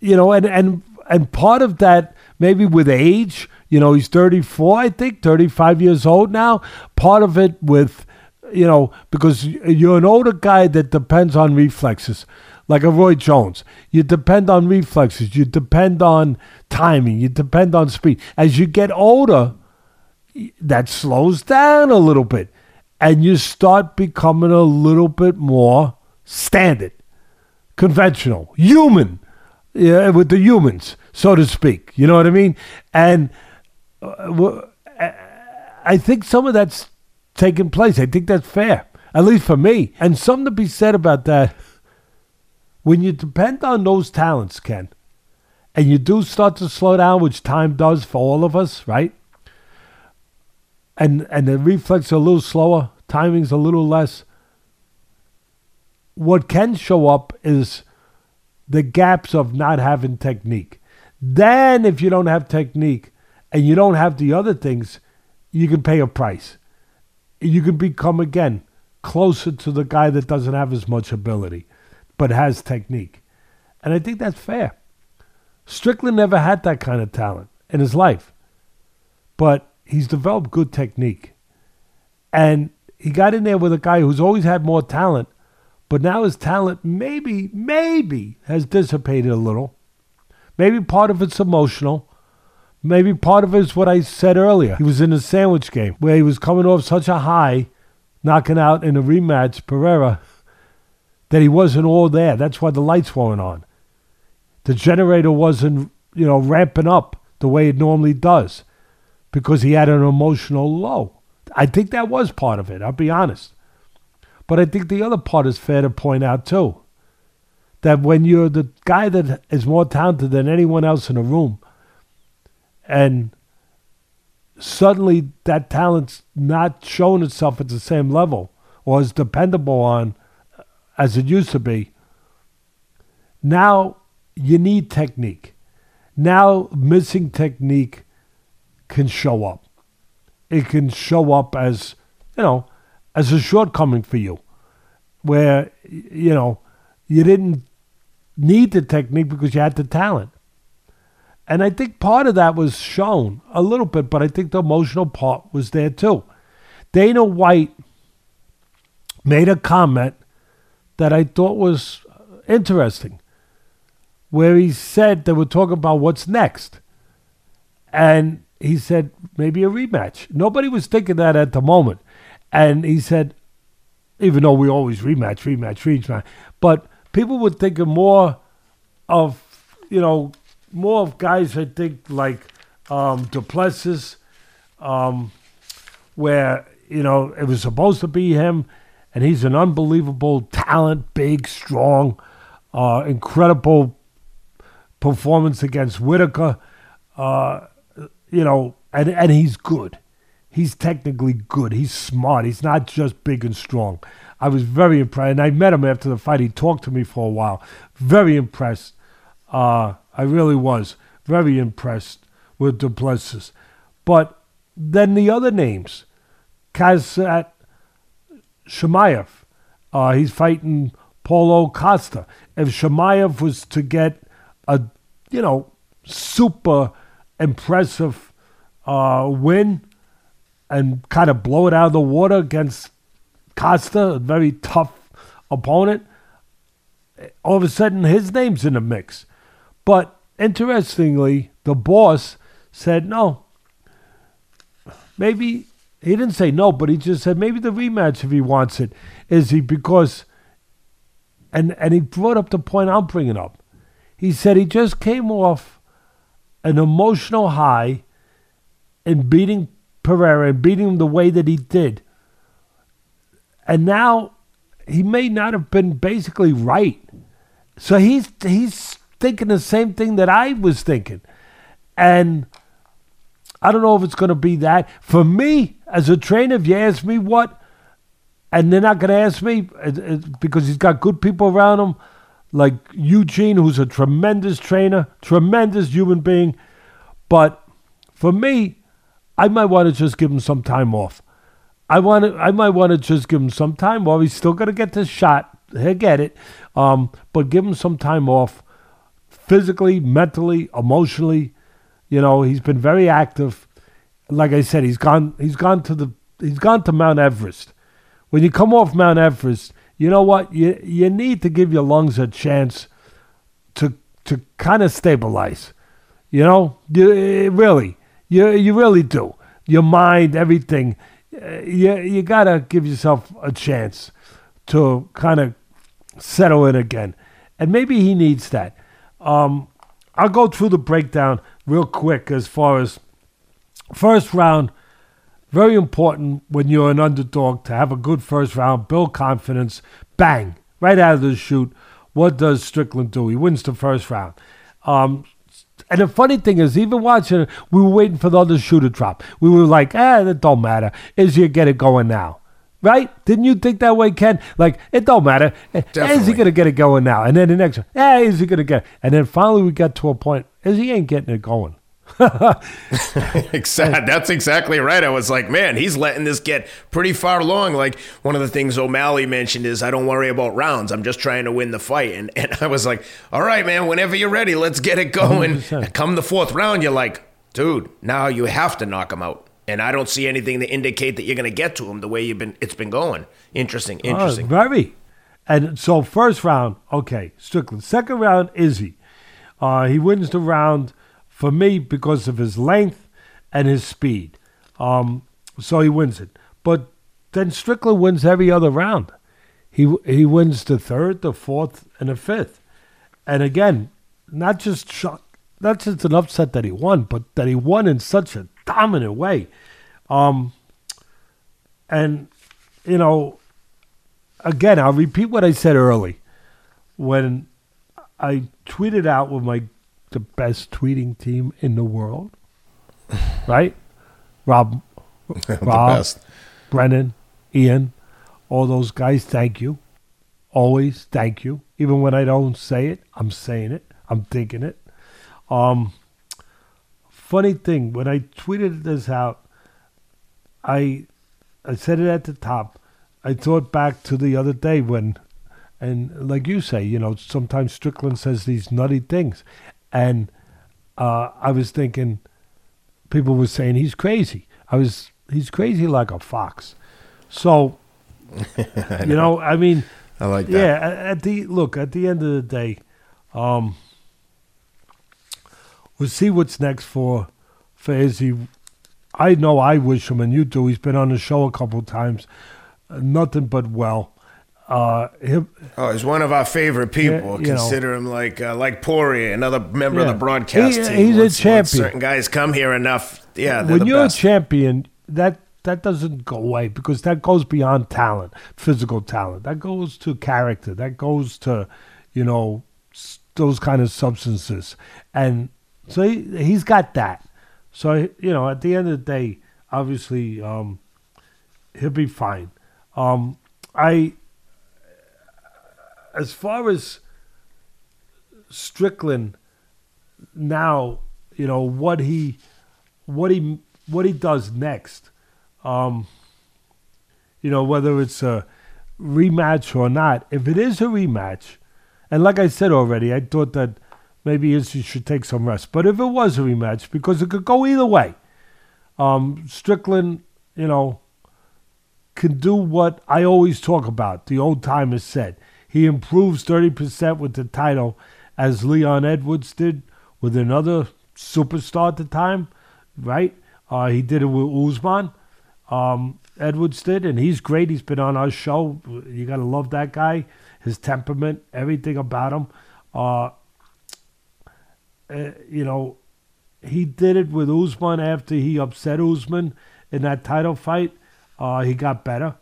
you know, and and and part of that maybe with age. You know, he's 34, I think, 35 years old now. Part of it with you know, because you're an older guy that depends on reflexes, like a Roy Jones. You depend on reflexes, you depend on timing, you depend on speed. As you get older, that slows down a little bit, and you start becoming a little bit more standard, conventional, human, yeah, with the humans, so to speak. You know what I mean? And Uh, I think some of that's taken place. I think that's fair, at least for me. And something to be said about that. When you depend on those talents, Ken, and you do start to slow down, which time does for all of us, right? And and the reflex a little slower, timing's a little less. What can show up is the gaps of not having technique. Then, if you don't have technique and you don't have the other things, you can pay a price you can become again closer to the guy that doesn't have as much ability but has technique. And I think that's fair. Strickland never had that kind of talent in his life, but he's developed good technique. And he got in there with a guy who's always had more talent, but now his talent maybe, maybe has dissipated a little. Maybe part of it's emotional. Maybe part of it is what I said earlier. He was in a sandwich game where he was coming off such a high, knocking out in a rematch Pereira, that he wasn't all there. That's why the lights weren't on. The generator wasn't, you know, ramping up the way it normally does because he had an emotional low. I think that was part of it, I'll be honest. But I think the other part is fair to point out too. That when you're the guy that is more talented than anyone else in the room, and suddenly that talent's not showing itself at the same level or as dependable on uh, as it used to be. Now you need technique. Now missing technique can show up. It can show up as, you know, as a shortcoming for you where, you know, you didn't need the technique because you had the talent. And I think part of that was shown a little bit, but I think the emotional part was there too. Dana White made a comment that I thought was interesting, where he said they were talking about what's next. And he said maybe a rematch. Nobody was thinking that at the moment. And he said, even though we always rematch, rematch, rematch, but people were thinking more of, you know, more of guys I think like um, Du Plessis, um, where you know it was supposed to be him, and he's an unbelievable talent, big, strong, uh, incredible performance against Whittaker. Uh, you know, and and he's good. He's technically good. He's smart. He's not just big and strong. I was very impressed, and I met him after the fight. He talked to me for a while. Very impressed. Uh, I really was very impressed with Du Plessis. But then the other names, Khamzat Chimaev, uh, he's fighting Paulo Costa. If Chimaev was to get a, you know, super impressive uh, win and kind of blow it out of the water against Costa, a very tough opponent, all of a sudden his name's in the mix. But interestingly, the boss said no. Maybe he didn't say no, but he just said maybe the rematch if he wants it. Is he because? And and he brought up the point I'm bringing up. He said he just came off an emotional high in beating Pereira and beating him the way that he did. And now he may not have been basically right. So he's he's thinking the same thing that I was thinking. And I don't know if it's going to be that. For me, as a trainer, if you ask me what, and they're not going to ask me because he's got good people around him, like Eugene, who's a tremendous trainer, tremendous human being. But for me, I might want to just give him some time off. I want to, I might want to just give him some time off. He's still going to get this shot. He'll get it. Um, but give him some time off physically, mentally, emotionally. You know, he's been very active. Like I said, he's gone he's gone to the he's gone to Mount Everest. When you come off Mount Everest, you know what? You you need to give your lungs a chance to to kind of stabilize. You know, you really, you you really do. Your mind, everything. Uh, you you gotta give yourself a chance to kind of settle in again, and maybe he needs that. Um, I'll go through the breakdown real quick as far as first round. Very important when you're an underdog to have a good first round, build confidence, bang, right out of the chute. What does Strickland do? He wins the first round. Um, and the funny thing is, even watching we were waiting for the other shoe to drop. We were like, eh, it don't matter. Is you get it going now? Right? Didn't you think that way, Ken? Like, it don't matter. Definitely. Is he going to get it going now? And then the next one, hey, is he going to get it? And then finally we got to a point, is he ain't getting it going. exactly. That's exactly right. I was like, man, he's letting this get pretty far along. Like one of the things O'Malley mentioned is, I don't worry about rounds. I'm just trying to win the fight. And and I was like, all right, man, whenever you're ready, let's get it going. Come the fourth round, you're like, dude, now you have to knock him out and I don't see anything to indicate that you're going to get to him the way you've been. It's been going. Interesting. Oh, interesting. Oh, very. And so first round, okay, Strickland. Second round, Izzy. Uh, he wins the round for me because of his length and his speed. Um, so he wins it. But then Strickland wins every other round. He he wins the third, the fourth, and the fifth. And again, not just shock, not just an upset that he won, but that he won in such a dominant way. Um, and, you know, again, I'll repeat what I said early. When I tweeted out with my the best tweeting team in the world, right? Rob, Rob, Brennan, Ian, all those guys. Thank you, always thank you. Even when I don't say it, I'm saying it. I'm thinking it. Um, funny thing, when I tweeted this out, I I said it at the top. I thought back to the other day when, and like you say, you know, sometimes Strickland says these nutty things, and uh, I was thinking, people were saying he's crazy. I was he's crazy like a fox. So, you know, I mean, I like that. Yeah, at the look at the end of the day, um, we'll see what's next for for Izzy. I know I wish him, and you do. He's been on the show a couple times. Uh, nothing but well. Uh, him, oh, he's one of our favorite people. Yeah, Consider know. him like uh, like Poirier, another member yeah. of the broadcast he, team. He's once, a champion. certain guys come here enough. Yeah, when you're best. a champion, that that doesn't go away because that goes beyond talent, physical talent. That goes to character. That goes to, you know, those kind of substances, and so he, he's got that. So you know, at the end of the day, obviously, um, he'll be fine. Um, I, as far as Strickland, now you know what he, what he, what he does next. Um, you know whether it's a rematch or not. If it is a rematch, and like I said already, I thought that maybe Izzy should take some rest. But if it was a rematch, because it could go either way, um, Strickland, you know, can do what I always talk about. The old timers said he improves thirty percent with the title, as Leon Edwards did with another superstar at the time, right? Uh, he did it with Usman. Um, Edwards did, and he's great. He's been on our show. You gotta love that guy, his temperament, everything about him. Uh, uh, you know, he did it with Usman after he upset Usman in that title fight. Uh, he got better.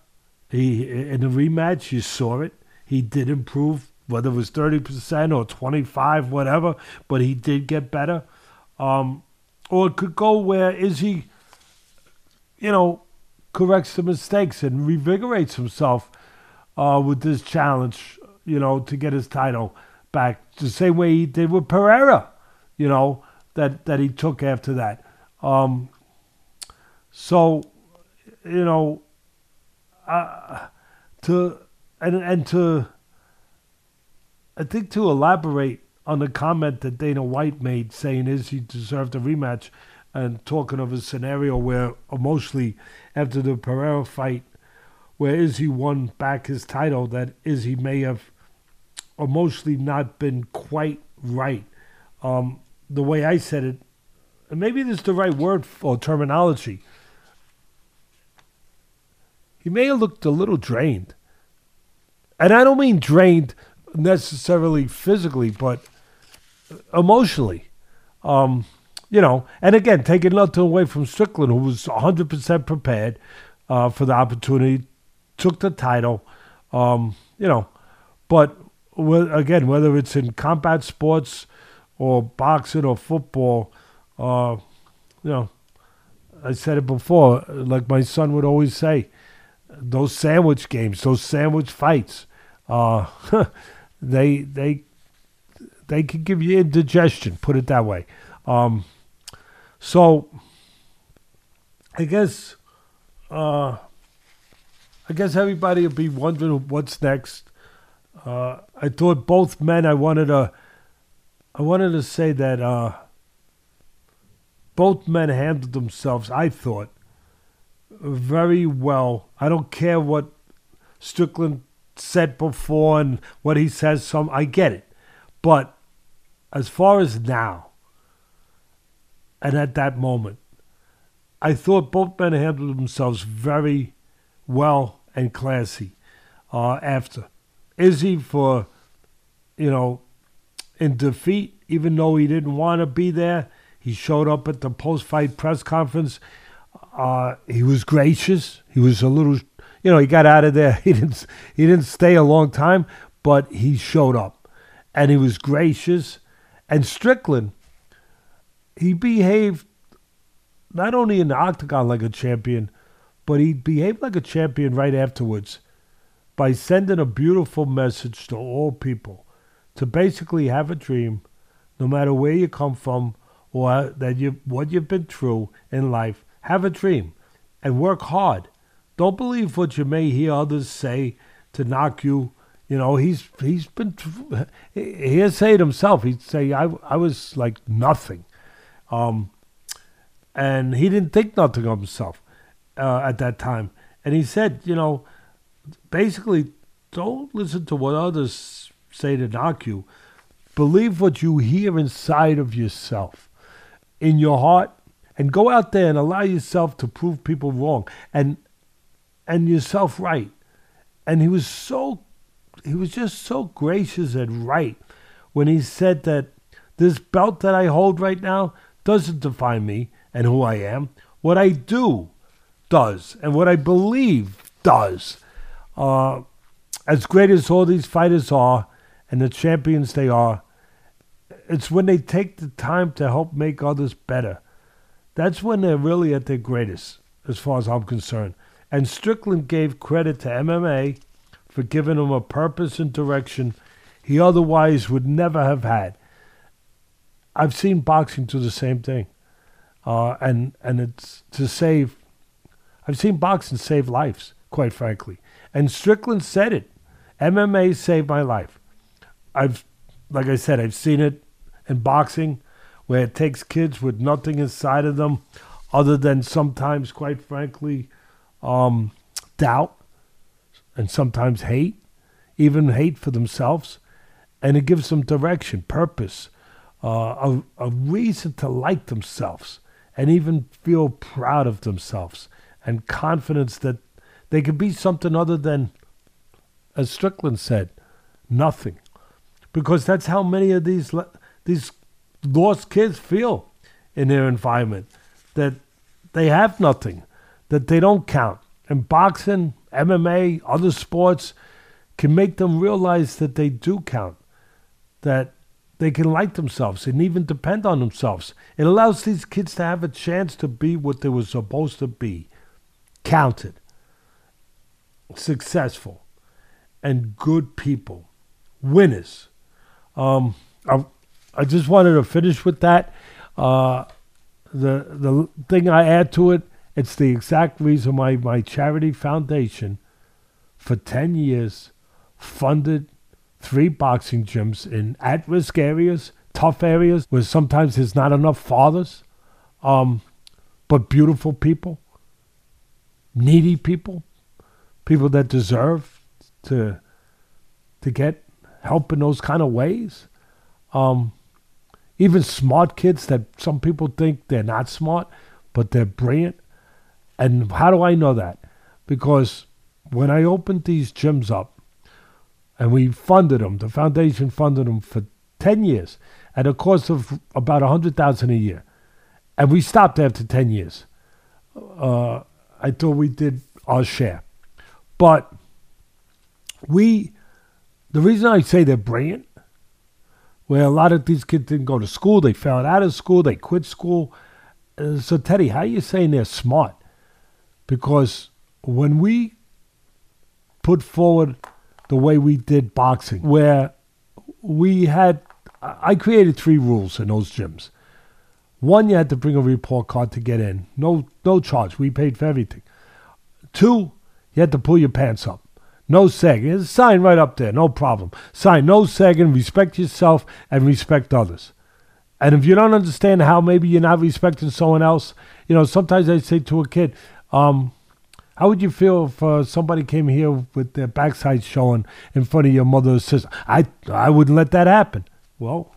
He in the rematch, you saw it. He did improve, whether it was thirty percent or twenty five, whatever. But he did get better. Um, or it could go where is he? You know, corrects the mistakes and revigorates himself uh, with this challenge, you know, to get his title back. The same way he did with Pereira, you know, that, that he took after that. Um, so, you know, uh, to and and to I think to elaborate on the comment that Dana White made saying is he deserved a rematch and talking of a scenario where emotionally after the Pereira fight, where Izzy won back his title, that Izzy may have emotionally not been quite right. Um, the way I said it, and maybe this is the right word or terminology. He may have looked a little drained. And I don't mean drained necessarily physically, but emotionally. Um, you know, and again, taking nothing away from Strickland, who was 100% prepared uh, for the opportunity, took the title, um, you know, but again, whether it's in combat sports or boxing or football, uh, you know, I said it before, like my son would always say, those sandwich games, those sandwich fights, uh, they they they can give you indigestion. Put it that way. Um, so I guess uh, I guess everybody will be wondering what's next. Uh, I thought both men. I wanted to. I wanted to say that uh, both men handled themselves. I thought very well. I don't care what Strickland said before and what he says. Some I get it, but as far as now, and at that moment. I thought both men handled themselves very well and classy uh, after. Izzy for, you know, in defeat, even though he didn't want to be there, he showed up at the post-fight press conference. Uh, he was gracious. He was a little, you know, he got out of there. He didn't, he didn't stay a long time, but he showed up, and he was gracious. And Strickland, he behaved not only in the octagon like a champion, but he behaved like a champion right afterwards by sending a beautiful message to all people to basically have a dream, no matter where you come from or that you what you've been through in life. Have a dream and work hard. Don't believe what you may hear others say to knock you. You know, he's he's been he'll say it himself. He'd say I I was like nothing. Um, and he didn't think nothing of himself uh, at that time. And he said, you know, basically, don't listen to what others say to knock you. Believe what you hear inside of yourself, in your heart, and go out there and allow yourself to prove people wrong and and yourself right. And he was so he was just so gracious and right when he said that this belt that I hold right now doesn't define me and who I am. What I do does, and what I believe does. Uh, as great as all these fighters are, and the champions they are, it's when they take the time to help make others better. That's when they're really at their greatest, as far as I'm concerned. And Strickland gave credit to MMA for giving him a purpose and direction he otherwise would never have had. I've seen boxing do the same thing, uh, and and it's to save. I've seen boxing save lives, quite frankly. And Strickland said it. MMA saved my life. I've, like I said, I've seen it in boxing, where it takes kids with nothing inside of them, other than sometimes, quite frankly, um, doubt, and sometimes hate, even hate for themselves, and it gives them direction, purpose, uh, a, a reason to like themselves, and even feel proud of themselves, and confidence that they could be something other than, as Strickland said, nothing, because that's how many of these these lost kids feel in their environment that they have nothing, that they don't count. And boxing, MMA, other sports can make them realize that they do count, that they can like themselves and even depend on themselves. It allows these kids to have a chance to be what they were supposed to be counted, successful, and good people, winners. Um, I, I just wanted to finish with that. Uh, the the thing I add to it, it's the exact reason why my charity foundation, for ten years, funded three boxing gyms in at-risk areas, tough areas where sometimes there's not enough fathers, um, but beautiful people, needy people, people that deserve to to get help in those kind of ways. Um, even smart kids that some people think they're not smart, but they're brilliant. And how do I know that? Because when I opened these gyms up and we funded them, the foundation funded them for 10 years at a cost of about 100000 a year. And we stopped after 10 years. Uh, I thought we did our share. But we, the reason I say they're brilliant where a lot of these kids didn't go to school. They fell out of school. They quit school. Uh, so, Teddy, how are you saying they're smart? Because when we put forward the way we did boxing, where we had, I created three rules in those gyms. One, you had to bring a report card to get in. No, no charge. We paid for everything. Two, you had to pull your pants up. No sagging. There's a sign right up there. No problem. Sign no sagging. Respect yourself and respect others. And if you don't understand how maybe you're not respecting someone else, you know, sometimes I say to a kid, um, how would you feel if uh, somebody came here with their backside showing in front of your mother or sister? I, I wouldn't let that happen. Well,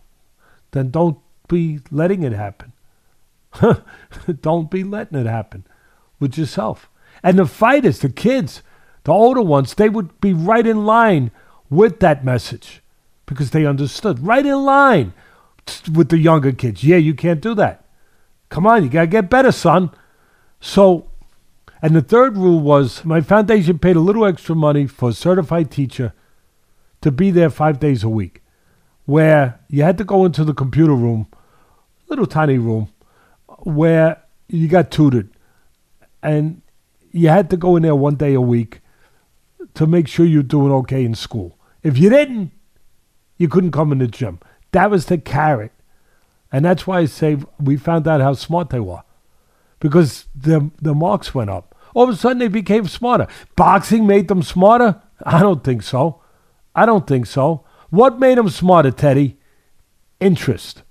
then don't be letting it happen. don't be letting it happen with yourself. And the fighters, the kids, the older ones, they would be right in line with that message because they understood. Right in line with the younger kids. Yeah, you can't do that. Come on, you got to get better, son. So, and the third rule was my foundation paid a little extra money for a certified teacher to be there five days a week, where you had to go into the computer room, little tiny room, where you got tutored. And you had to go in there one day a week to make sure you're doing okay in school. If you didn't, you couldn't come in the gym. That was the carrot. And that's why I say we found out how smart they were. Because the, the marks went up. All of a sudden they became smarter. Boxing made them smarter? I don't think so. I don't think so. What made them smarter, Teddy? Interest.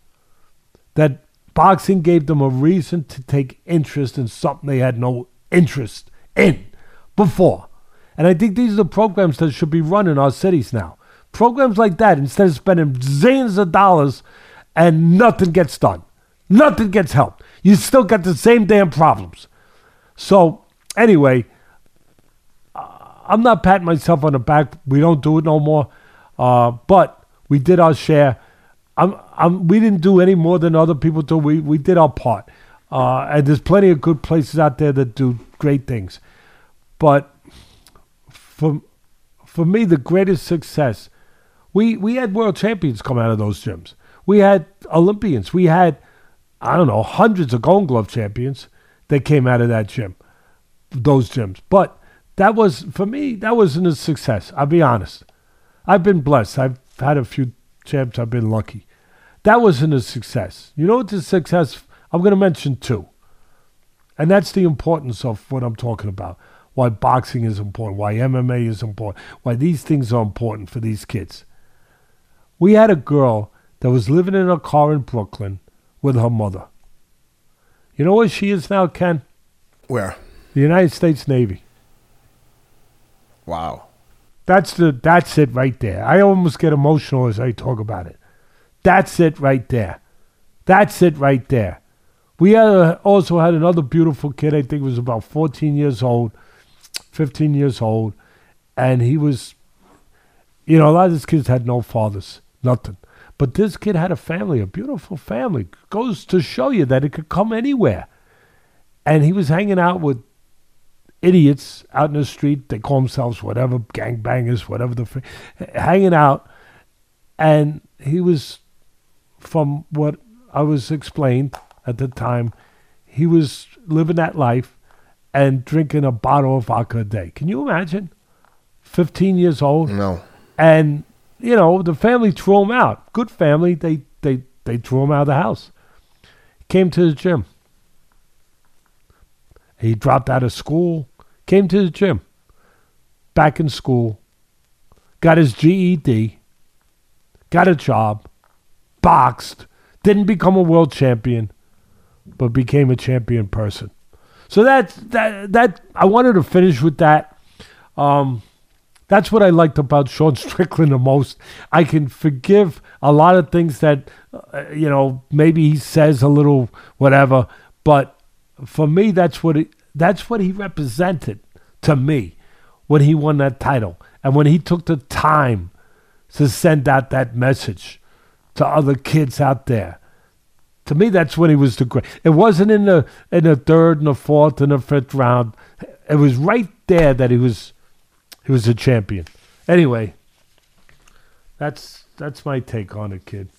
That boxing gave them a reason to take interest in something they had no interest in before. And I think these are the programs that should be run in our cities now. Programs like that, instead of spending zillions of dollars and nothing gets done, nothing gets helped. You still got the same damn problems. So, anyway, I'm not patting myself on the back. We don't do it no more. Uh, but we did our share. I'm, I'm, we didn't do any more than other people do. We, we did our part. Uh, and there's plenty of good places out there that do great things. But for for me the greatest success. We we had world champions come out of those gyms. We had Olympians. We had, I don't know, hundreds of Golden Glove champions that came out of that gym, those gyms. But that was, for me, that wasn't a success. I'll be honest. I've been blessed. I've had a few champs. I've been lucky. That wasn't a success. You know what the success? I'm going to mention two. And that's the importance of what I'm talking about. Why boxing is important, why MMA is important, why these things are important for these kids. We had a girl that was living in a car in Brooklyn with her mother. You know where she is now, Ken? Where? The United States Navy. Wow. That's the that's it right there. I almost get emotional as I talk about it. That's it right there. That's it right there. We had, also had another beautiful kid. I think was about 14 years old, 15 years old, and he was, you know, a lot of these kids had no fathers, nothing. But this kid had a family, a beautiful family. Goes to show you that it could come anywhere. And he was hanging out with idiots out in the street. They call themselves whatever, gangbangers, whatever the, hanging out. And he was, from what I was explained at the time, he was living that life and drinking a bottle of vodka a day. Can you imagine? 15 years old. No. And you know, the family threw him out. Good family. They they they threw him out of the house. Came to the gym. He dropped out of school. Came to the gym. Back in school. Got his GED. Got a job. Boxed. Didn't become a world champion, but became a champion person. So that that that I wanted to finish with that. Um, that's what I liked about Sean Strickland the most. I can forgive a lot of things that, uh, you know, maybe he says a little whatever, but for me, that's what it, that's what he represented to me when he won that title and when he took the time to send out that message to other kids out there. To me, that's when he was the great. It wasn't in the in the third and the fourth and the fifth round. It was right there that he was he was a champion. Anyway, that's that's my take on it, kid.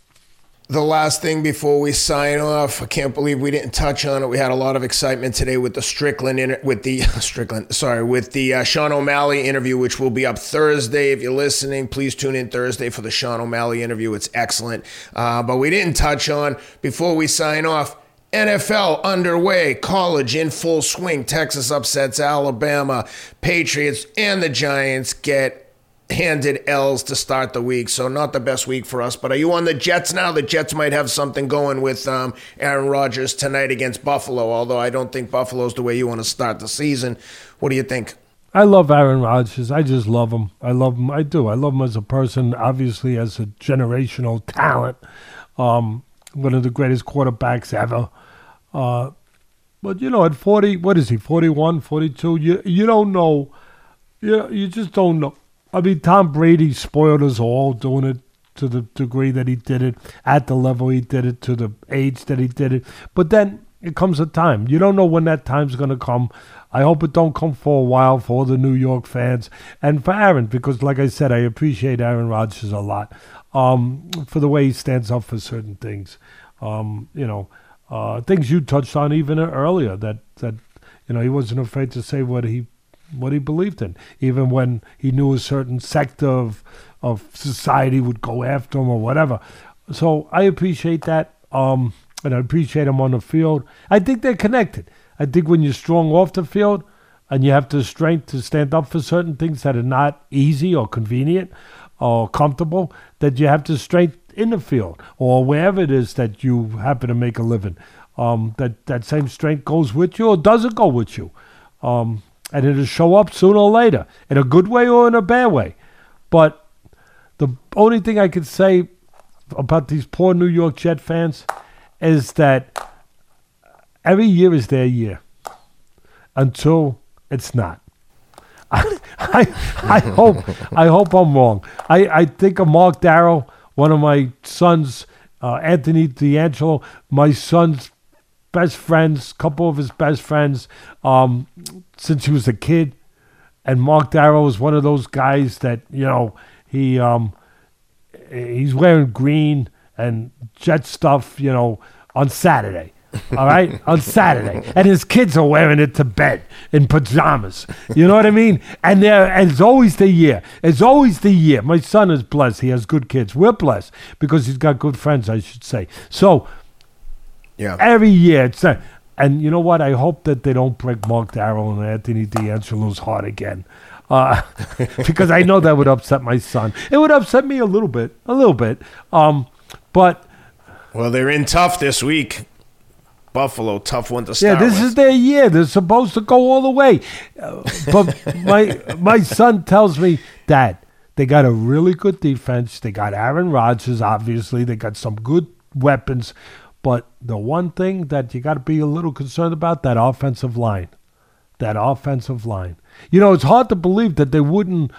The last thing before we sign off, I can't believe we didn't touch on it. We had a lot of excitement today with the Strickland in with the Strickland, sorry, with the uh, Sean O'Malley interview, which will be up Thursday. If you're listening, please tune in Thursday for the Sean O'Malley interview. It's excellent. Uh, but we didn't touch on before we sign off. NFL underway, college in full swing. Texas upsets Alabama, Patriots, and the Giants get handed L's to start the week. So not the best week for us. But are you on the Jets now? The Jets might have something going with um, Aaron Rodgers tonight against Buffalo. Although I don't think Buffalo's the way you want to start the season. What do you think? I love Aaron Rodgers. I just love him. I love him. I do. I love him as a person. Obviously, as a generational talent. Um, one of the greatest quarterbacks ever. Uh, but you know, at 40, what is he, 41, 42? You you don't know. You, you just don't know. I mean, Tom Brady spoiled us all doing it to the degree that he did it, at the level he did it, to the age that he did it. But then it comes a time. You don't know when that time's going to come. I hope it don't come for a while for the New York fans and for Aaron, because like I said, I appreciate Aaron Rodgers a lot um, for the way he stands up for certain things. Um, you know, uh, things you touched on even earlier that that you know he wasn't afraid to say what he what he believed in, even when he knew a certain sector of of society would go after him or whatever. So I appreciate that, um, and I appreciate him on the field. I think they're connected. I think when you're strong off the field and you have the strength to stand up for certain things that are not easy or convenient or comfortable, that you have the strength in the field or wherever it is that you happen to make a living. Um, that that same strength goes with you or doesn't go with you, um, and it'll show up sooner or later in a good way or in a bad way. But the only thing I can say about these poor New York Jet fans is that every year is their year until it's not. I, I, I hope I hope I'm wrong. I, I think of Mark Darrow one of my son's, uh, Anthony D'Angelo, my son's best friends, couple of his best friends, um, since he was a kid. And Mark Darrow is one of those guys that, you know, he um, he's wearing green and jet stuff, you know, on Saturday. All right, on Saturday, and his kids are wearing it to bed in pajamas. You know what I mean? And there, and it's always the year. It's always the year. My son is blessed; he has good kids. We're blessed because he's got good friends, I should say. So Yeah. every year, it's that. And you know what? I hope that they don't break Mark Darrell and Anthony D'Angelo's heart again. Uh, because I know that would upset my son. It would upset me a little bit, a little bit. Um, but Well, they're in tough this week. Buffalo, tough one to start. yeah, this with. is their year. They're supposed to go all the way. Uh, but my my son tells me, Dad, they got a really good defense. They got Aaron Rodgers, obviously. They got some good weapons. But the one thing that you got to be a little concerned about that offensive line, that offensive line. You know, it's hard to believe that they wouldn't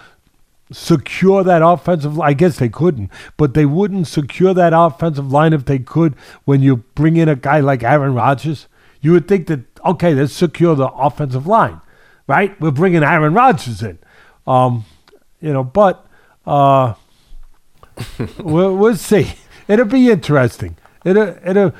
secure that offensive line. I guess they couldn't, but they wouldn't secure that offensive line if they could when you bring in a guy like Aaron Rodgers. You would think that, okay, let's secure the offensive line, right? We're bringing Aaron Rodgers in. Um, you know, but uh, we'll, we'll see. It'll be interesting. It'll, it'll,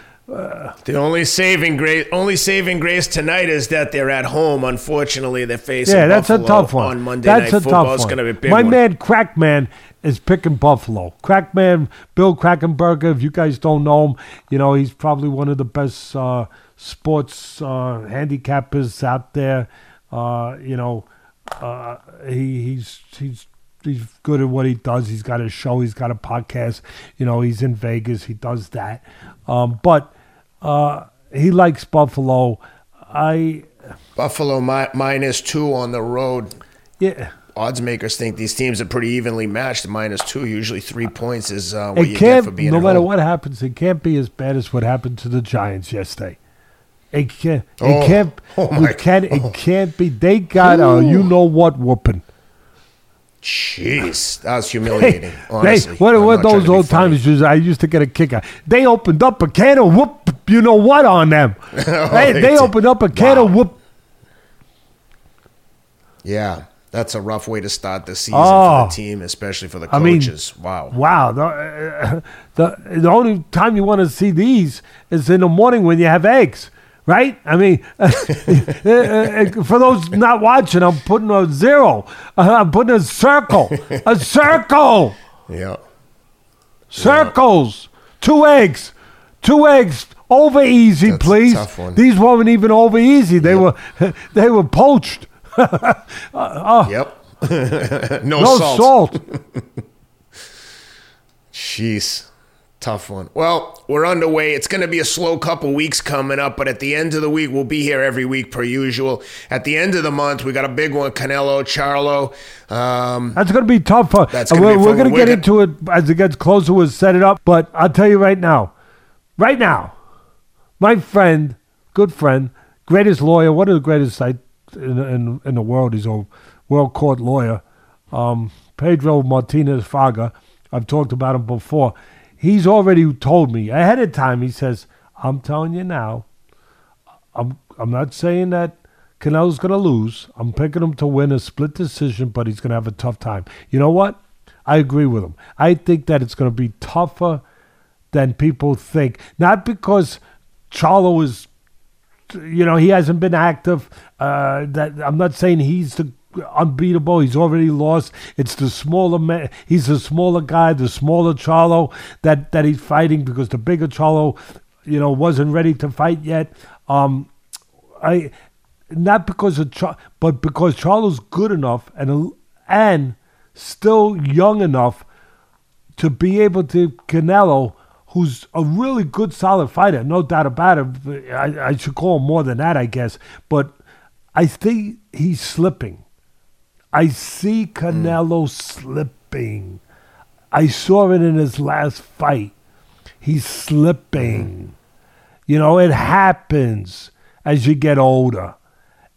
The only saving grace, only saving grace tonight is that they're at home. Unfortunately, they're facing yeah, that's Buffalo a tough one. on Monday that's Night a Football. tough one. going to be My one. man Crackman is picking Buffalo. Crackman, Bill Krackomberger. If you guys don't know him, you know he's probably one of the best uh, sports uh, handicappers out there. Uh, you know, uh, he, he's he's he's good at what he does. He's got a show. He's got a podcast. You know, he's in Vegas. He does that. Um, but uh, he likes Buffalo. I Buffalo mi- minus two on the road. yeah. Odds makers think these teams are pretty evenly matched. Minus two, usually three points is uh, what It you get for being no matter home. what happens, it can't be as bad as what happened to the Giants yesterday. It can't. It Oh, can't. oh it can't. It can't be. They got a you know what whooping. Jeez, that was Hey, humiliating. they, honestly, what I'm what those old times? I used to get a kick out. They opened up a can of whoop. You know what on them? they, Oh, they they did. opened up a can of whoop. Yeah, that's a rough way to start the season Oh. for the team, especially for the I mean, coaches. wow. Wow. The, uh, the, the only time you want to see these is in the morning when you have eggs, right? I mean, uh, uh, for those not watching, I'm putting a zero. Uh, I'm putting a circle. A circle. Yeah. Circles. Two eggs. Two eggs. Over easy, That's please. one. These weren't even over easy. They were they were poached. Uh, yep. no, No salt. salt. Jeez. Tough one. Well, we're underway. It's going to be a slow couple weeks coming up, but at the end of the week, we'll be here every week per usual. At the end of the month, we got a big one Canelo, Charlo. Um, That's going to be tough. Uh, That's gonna we're be we're going to get into it as it gets closer. We'll set it up. But I'll tell you right now, right now, my friend, good friend, greatest lawyer, one of the greatest I, in, in, in the world. He's a world court lawyer, um, Pedro Martinez Fraga. I've talked about him before. He's already told me ahead of time. He says, "I'm telling you now, I'm I'm not saying that Canelo's going to lose. I'm picking him to win a split decision, but he's going to have a tough time. You know what? I agree with him. I think that it's going to be tougher than people think. Not because Charlo is, you know, he hasn't been active. Uh, that I'm not saying he's the unbeatable. He's already lost. It's the smaller man. He's the smaller guy, the smaller Charlo that that he's fighting because the bigger Charlo, you know, wasn't ready to fight yet. Um, I not because of Char- but because Charlo's good enough and and still young enough to be able to Canelo, who's a really good, solid fighter, no doubt about it. I, I should call him more than that, I guess. But I think he's slipping. I see Canelo slipping. I saw it in his last fight. He's slipping. You know, it happens as you get older.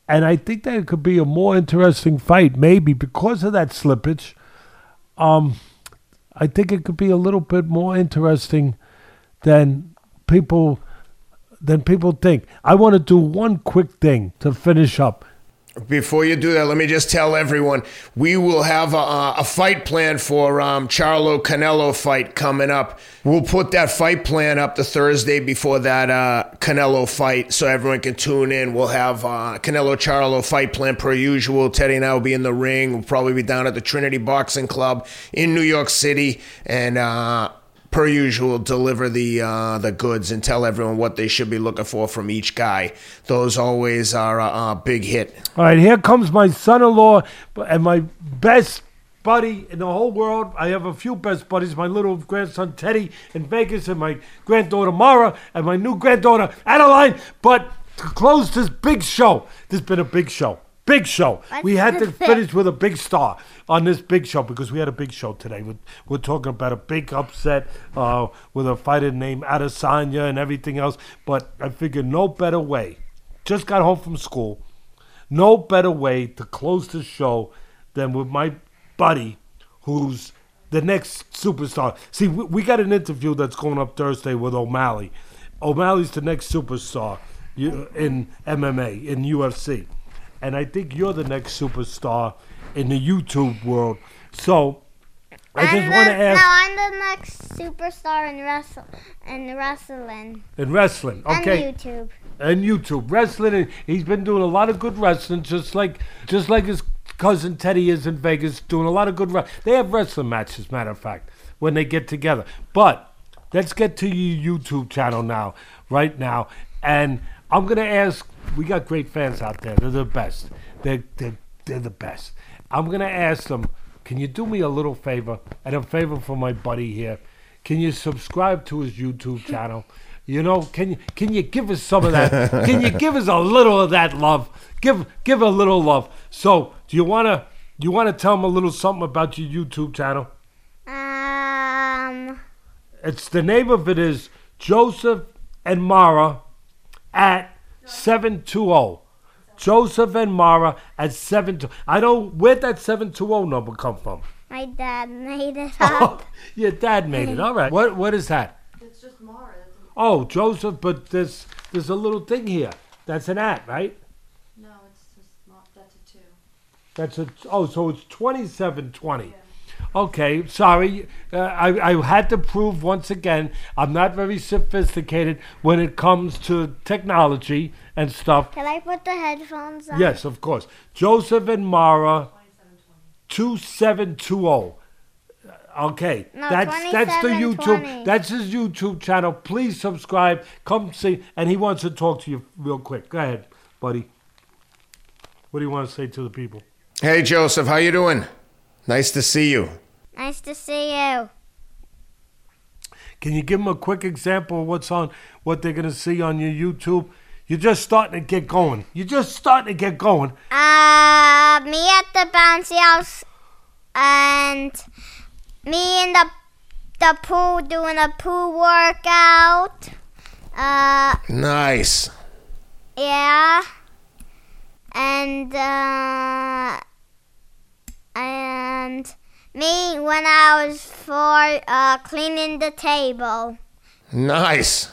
And I think that it could be a more interesting fight, maybe because of that slippage. Um, I think it could be a little bit more interesting than people than people think. I want to do one quick thing to finish up. Before you do that, let me just tell everyone we will have a, a fight plan for um, Charlo Canelo fight coming up. We'll put that fight plan up the Thursday before that uh, Canelo fight, so everyone can tune in. We'll have uh, Canelo Charlo fight plan per usual. Teddy and I will be in the ring. We'll probably be down at the Trinity Boxing Club in New York City, and. Uh, per usual, deliver the uh, the goods and tell everyone what they should be looking for from each guy. Those always are a, a big hit. All right, here comes my son-in-law and my best buddy in the whole world. I have a few best buddies. My little grandson Teddy in Vegas, and my granddaughter Mara, and my new granddaughter Adeline. But to close this big show, this has been a big show. Big show. we had to finish with a big star on this big show because we had a big show today. We're, we're talking about a big upset uh, with a fighter named Adesanya and everything else. But I figured no better way. Just got home from school. No better way to close the show than with my buddy who's the next superstar. See, we, we got an interview that's going up Thursday with O'Malley. O'Malley's the next superstar in MMA, in UFC and I think you're the next superstar in the YouTube world. So I just I'm want to ask No, I'm the next superstar in wrestle in wrestling in wrestling, okay, and YouTube. and YouTube wrestling. and He's been doing a lot of good wrestling, just like just like his cousin Teddy is in Vegas, doing a lot of good. Re- they have wrestling matches, matter of fact, when they get together. But let's get to your YouTube channel now, right now, and I'm gonna ask. We got great fans out there. They're the best. They're they're, they're the best. I'm gonna ask them. Can you do me a little favor and a favor for my buddy here? Can you subscribe to his YouTube channel? You know, can you can you give us some of that? Can you give us a little of that love? Give give a little love. So, do you wanna do you wanna tell them a little something about your YouTube channel? Um, It's the name of it is Joseph and Mara at seven two zero. Joseph and Mara at seven two. I don't. Where'd that seven two zero number come from? my dad made it Oh, your dad made it. All right. What what is that? It's just Mara. Oh, Joseph, but there's there's a little thing here. That's an at, right? No, it's just not. That's a two. That's a oh, so it's twenty seven twenty. Okay, sorry. Uh, I, I had to prove once again I'm not very sophisticated when it comes to technology and stuff. Can I put the headphones on? Yes, of course. Joseph and Mara, two seven two zero. Okay, No, that's that's the YouTube. 2720. That's his YouTube channel. Please subscribe. Come see, and he wants to talk to you real quick. Go ahead, buddy. What do you want to say to the people? Hey Joseph, how you doing? Nice to see you. Nice to see you. Can you give them a quick example of what's on what they're gonna see on your YouTube? You're just starting to get going. You're just starting to get going. Uh, me at the bouncy house, and me in the the pool doing a pool workout. Uh, Nice. yeah, and uh, and me when I was four, uh, cleaning the table, Nice.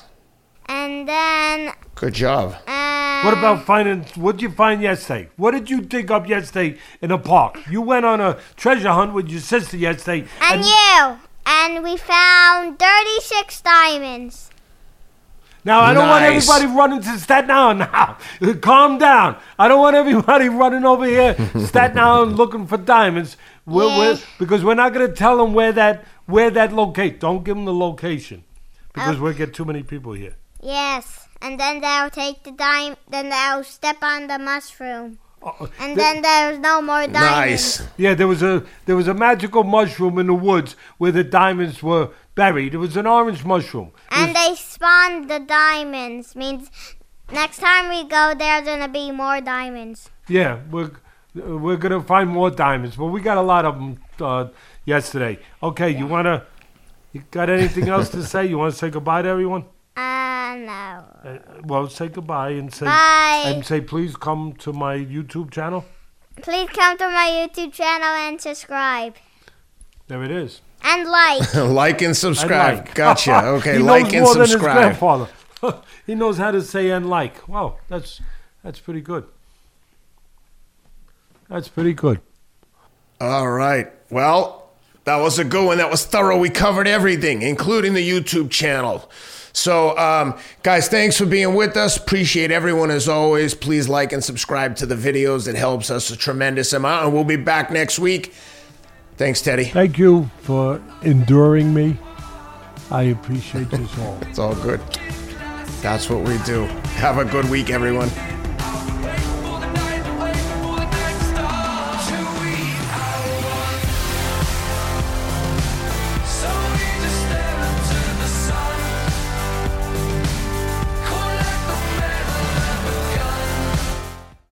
and then Good job. uh, What about finding? What did you find yesterday? What did you dig up yesterday in the park? You went on a treasure hunt with your sister yesterday. and you? And we found 36 diamonds. Now I don't want everybody running to Staten Island now. Calm down. I don't want everybody running over here Staten Island looking for diamonds. We're, we're, because we're not going to tell them where that where that locate. Don't give them the location because oh. we'll get too many people here. Yes, and then they'll take the dime. Then they'll step on the mushroom, and the- then there's no more diamonds. Nice. Yeah, there was a there was a magical mushroom in the woods where the diamonds were buried. It was an orange mushroom. It And was- they spawned the diamonds. Means next time we go, there's gonna be more diamonds. yeah, we're we're gonna find more diamonds, but we got a lot of them uh, yesterday. Okay, you wanna you got anything else to say? You want to say goodbye to everyone? Uh, no. Uh, well, say goodbye and say Bye. and say please come to my YouTube channel. Please come to my YouTube channel and subscribe There it is. and like. like and And subscribe. like. Gotcha. Okay, he like knows and more than his subscribe. grandfather. he knows how to say and like. Wow, that's that's pretty good. That's pretty good. All right. Well, that was a good one. That was thorough. We covered everything, including the YouTube channel. So, um, guys, thanks for being with us. Appreciate everyone as always. Please like and subscribe to the videos. It helps us a tremendous amount. And we'll be back next week. Thanks, Teddy. Thank you for enduring me. I appreciate this all. It's all good. That's what we do. Have a good week, everyone.